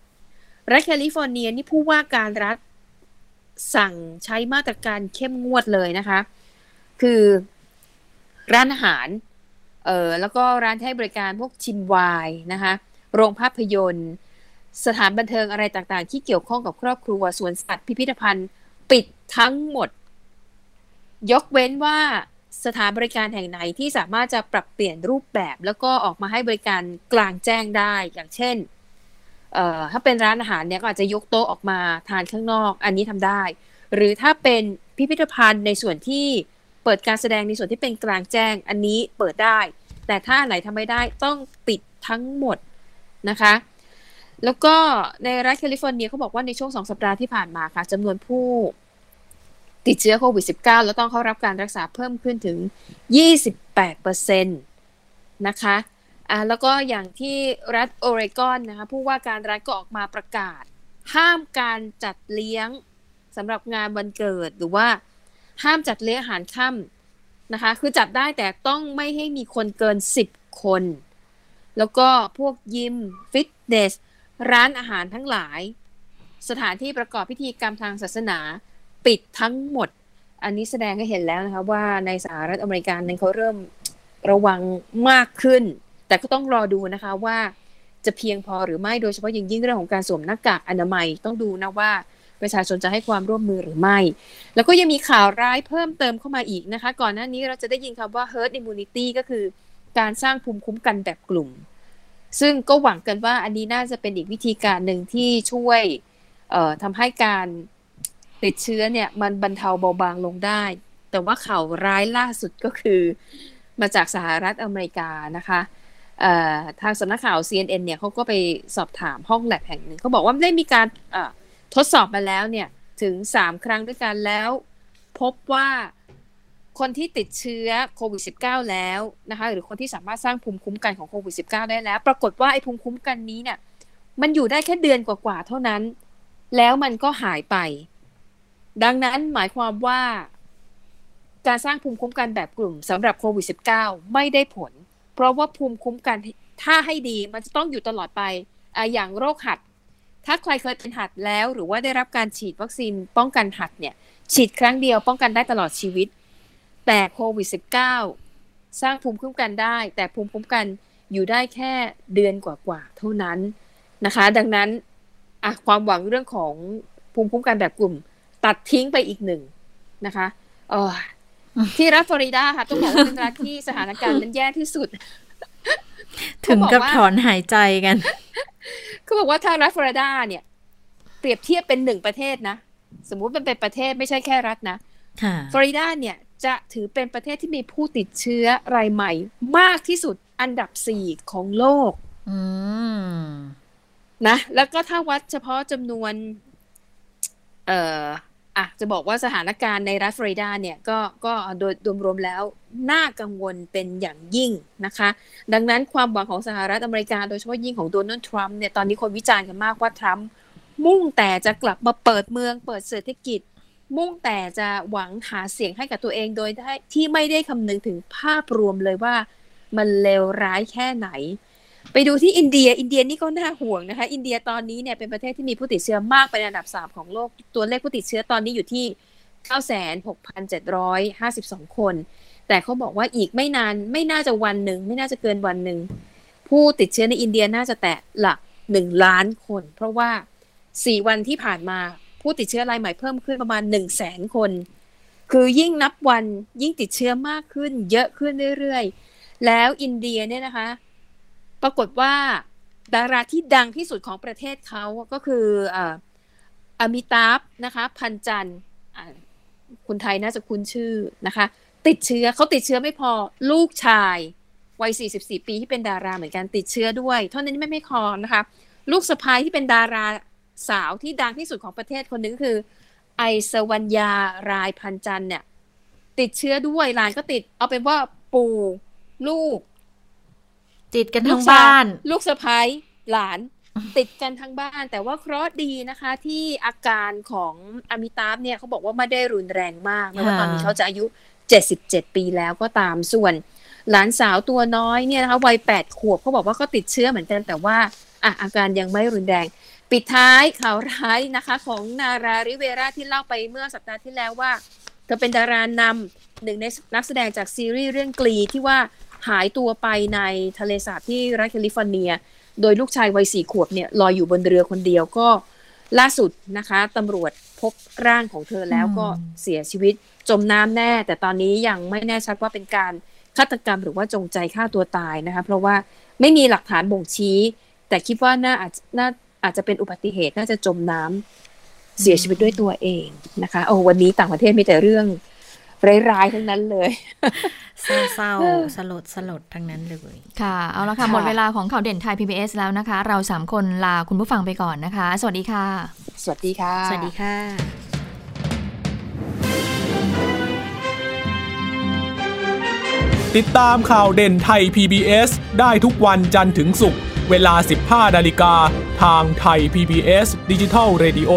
รัฐแคลิฟอร์เนียนี่ผู้ว่าการรัฐสั่งใช้มาตรการเข้มงวดเลยนะคะ คือร้านอาหาร เออแล้วก็ร้านให้บริการพวกชิมวายนะคะโรงภาพยนตร์ สถานบันเทิงอะไรต่างๆ ที่เกี่ยวข้องกับครอบครัวสวนสัตว์พิพิธภัณฑ์ปิดทั้งหมด ยกเว้นว่าสถานบริการแห่งไหนที่สามารถจะปรับเปลี่ยนรูปแบบ แล้วก็ออกมาให้บริการกลางแจ้งได้อย่างเช่นถ้าเป็นร้านอาหารเนี่ยก็อาจจะยกโต๊ะออกมาทานข้างนอก อันนี้ทำได้ หรือถ้าเป็นพิพิธภัณฑ์ในส่วนที่ เปิดการแสดงในส่วนที่เป็นกลางแจ้งอันนี้เปิดได้ แต่ถ้าไหนทำไม่ได้ต้องปิดทั้งหมดนะคะ แล้วก็ในรัฐแคลิฟอร์เนียเขาบอกว่าในช่วงสองสัปดาห์ที่ผ่านมาค่ะจำนวนผู้ติดเชื้อโควิด -19 แล้วต้องเข้ารับการรักษาเพิ่มขึ้นถึง 28%นะคะอ่าแล้วก็อย่างที่รัฐโอเรกอนนะคะผู้ว่าการรัฐก็ออกมาประกาศ ห้ามการจัดเลี้ยงสำหรับงานวันเกิดหรือว่า ห้ามจัดเลี้ยงอาหารค่ำนะคะ คือจัดได้แต่ต้องไม่ให้มีคนเกิน 10 คน แล้วก็พวกยิม ฟิตเนส ร้านอาหารทั้งหลาย สถานที่ประกอบพิธีกรรมทางศาสนาปิดทั้งหมด อันนี้แสดงให้เห็นแล้วนะคะว่าในสหรัฐอเมริกานั้นเขาเริ่มระวังมากขึ้น แต่ก็ต้องรอดูนะคะว่าจะเพียงพอหรือไม่โดยเฉพาะยิ่งยิ่งเรื่องของการสวมหน้ากากอนามัยต้องดูนะว่า ประชาชนจะให้ความร่วมมือหรือไม่ แล้วก็ยังมีข่าวร้ายเพิ่มเติมเข้ามาอีกนะคะ ก่อนหน้านี้เราจะได้ยินคำว่า herd immunity ก็คือการสร้างภูมิคุ้มกันแบบกลุ่ม ซึ่งก็หวังกันว่าอันนี้น่าจะเป็นอีกวิธีการหนึ่งที่ช่วยทำให้การติดเชื้อเนี่ยมันบรรเทาเบาบางลงได้ แต่ว่าข่าวร้ายล่าสุดก็คือมาจากสหรัฐอเมริกานะคะทางสำนักข่าว CNN เนี่ยเขาก็ไปสอบถามห้องแลบแห่งหนึ่งเขาบอกว่าได้มีการ ทดสอบมาแล้วเนี่ยถึงสามครั้งด้วยกันแล้ว พบว่าคนที่ติดเชื้อโควิด -19 แล้วนะคะหรือคนที่สามารถสร้างภูมิคุ้มกันของโควิด -19 ได้แล้ว ปรากฏว่าไอ้ภูมิคุ้มกันนี้เนี่ยมันอยู่ได้แค่เดือนกว่าๆเท่านั้น แล้วมันก็หายไป ดังนั้นหมายความว่า การสร้างภูมิคุ้มกันแบบกลุ่มสำหรับโควิด -19 ไม่ได้ผล เพราะว่าภูมิคุ้มกันถ้าให้ดีมันจะต้องอยู่ตลอดไปออย่างโรคหัด ถ้าใครเคยเป็นหัดแล้วหรือว่าได้รับการฉีดวัคซีนป้องกันหัดเนี่ย ฉีดครั้งเดียวป้องกันได้ตลอดชีวิต แต่โควิด -19 สร้างภูมิคุ้มกันได้ แต่ภูมิคุ้มกันอยู่ได้แค่เดือนกว่าๆเท่านั้นนะคะ ดังนั้นอะความหวังเรื่องของภูมิคุ้มกันแบบกลุ่ม ตัดทิ้งไปอีกหนึ่งนะคะเออที่รัฐฟลอริดาค่ะต้องบอกว่าเป็นรัฐที่สถานการณ์นั้นแย่ที่สุด ถึงกับถอนหายใจกัน เขาบอกว่าทางรัฐฟลอริดาเนี่ย เปรียบเทียบเป็นหนึ่งประเทศนะ สมมุติมันเป็นประเทศไม่ใช่แค่รัฐนะฟลอริดาเนี่ยจะถือเป็นประเทศที่มีผู้ติดเชื้อรายใหม่ มากที่สุดอันดับสี่ของโลกนะ แล้วก็ถ้าวัดเฉพาะจำนวน เอ่อ อะจะบอกว่าสถานการณ์ในรัฐฟลอริดาเนี่ยก็ก็โดยรวมแล้วน่ากังวลเป็นอย่างยิ่งนะคะ ดังนั้นความหวังของสหรัฐอเมริกาโดยเฉพาะยิ่งของโดนัลด์ทรัมป์เนี่ยตอนนี้คนวิจารณ์กันมากว่าทรัมป์มุ่งแต่จะกลับมาเปิดเมืองเปิดเศรษฐกิจ มุ่งแต่จะหวังหาเสียงให้กับตัวเองโดยที่ไม่ได้คำนึงถึงภาพรวมเลยว่ามันเลวร้ายแค่ไหน ไปดูที่อินเดีย อินเดียนี่ก็น่าห่วงนะคะ อินเดียตอนนี้เนี่ยเป็นประเทศที่มีผู้ติดเชื้อมากเป็นอันดับสามของโลก ตัวเลขผู้ติดเชื้อตอนนี้อยู่ที่ 96,752 คน แต่เขาบอกว่าอีกไม่นานไม่น่าจะวันหนึ่งไม่น่าจะเกินวันหนึ่งผู้ติดเชื้อในอินเดียน่าจะแตะหลักหนึ่งล้านคน เพราะว่าสี่วันที่ผ่านมาผู้ติดเชื้อรายใหม่เพิ่มขึ้นประมาณหนึ่งแสนคน คือยิ่งนับวันยิ่งติดเชื้อมากขึ้น เยอะขึ้นเรื่อยๆ แล้วอินเดียเนี่ยนะคะ ปรากฏว่าดาราที่ดังที่สุดของประเทศเขาก็คืออมิตาฟนะคะ พันจันคุณไทยน่าจะคุ้นชื่อนะคะ ติดเชื้อเขาติดเชื้อไม่พอลูกชายวัย 44 ปีที่เป็นดาราเหมือนกันติดเชื้อด้วย เท่านั้นไม่ไม่พอนะคะ ลูกสะพ้ายที่เป็นดาราสาวที่ดังที่สุดของประเทศคนนึงคือ ไอสวัญญารายพันจันเนี่ย ติดเชื้อด้วยหลานก็ติด เอาเป็นว่าปู่ลูก ติดกันทั้งบ้าน ลูกสะพ้ายหลาน ติดกันทั้งบ้าน แต่ว่าเคราะห์ดีนะคะ ที่อาการของอมิตาฟเนี่ยเขาบอกว่าไม่ได้รุนแรงมากแม้ว่าตอนนี้เขาจะอายุ 77 ปีแล้วก็ตามส่วน หลานสาวตัวน้อยเนี่ยนะคะวัย 8 ขวบเขาบอกว่าก็ติดเชื้อเหมือนกันแต่ว่าอะอาการยังไม่รุนแรง ปิดท้ายข่าวร้ายนะคะ ของนาราริเวราที่เล่าไปเมื่อสัปดาห์ที่แล้วว่าเธอเป็นดารานำหนึ่งในนักแสดงจากซีรีส์เรื่องกลีที่ว่า หายตัวไปในทะเลสาบที่รัฐแคลิฟอร์เนีย โดยลูกชายวัยสี่ขวบเนี่ยลอยอยู่บนเรือคนเดียวก็ล่าสุดนะคะตำรวจพบร่างของเธอแล้วก็เสียชีวิตจมน้ำแน่ แต่ตอนนี้ยังไม่แน่ชัดว่าเป็นการฆาตกรรมหรือว่าจงใจฆ่าตัวตายนะคะ เพราะว่าไม่มีหลักฐานบ่งชี้ แต่คิดว่าน่าอาจน่าอาจจะเป็นอุบัติเหตุน่าจะจมน้ำเสียชีวิตด้วยตัวเองนะคะโอ้วันนี้ต่างประเทศมีแต่เรื่อง ร้ายๆทั้งนั้นเลยเศร้าๆสลดสลดทั้งนั้นเลยค่ะ เอาละค่ะ หมดเวลาของข่าวเด่นไทย PBS แล้วนะคะ เราสามคนลาคุณผู้ฟังไปก่อนนะคะ สวัสดีค่ะ สวัสดีค่ะ สวัสดีค่ะ ติดตามข่าวเด่นไทย PBS ได้ทุกวันจันทร์ถึงศุกร์เวลา 15 นาฬิกา ทางไทย PBS ดิจิทัล Radio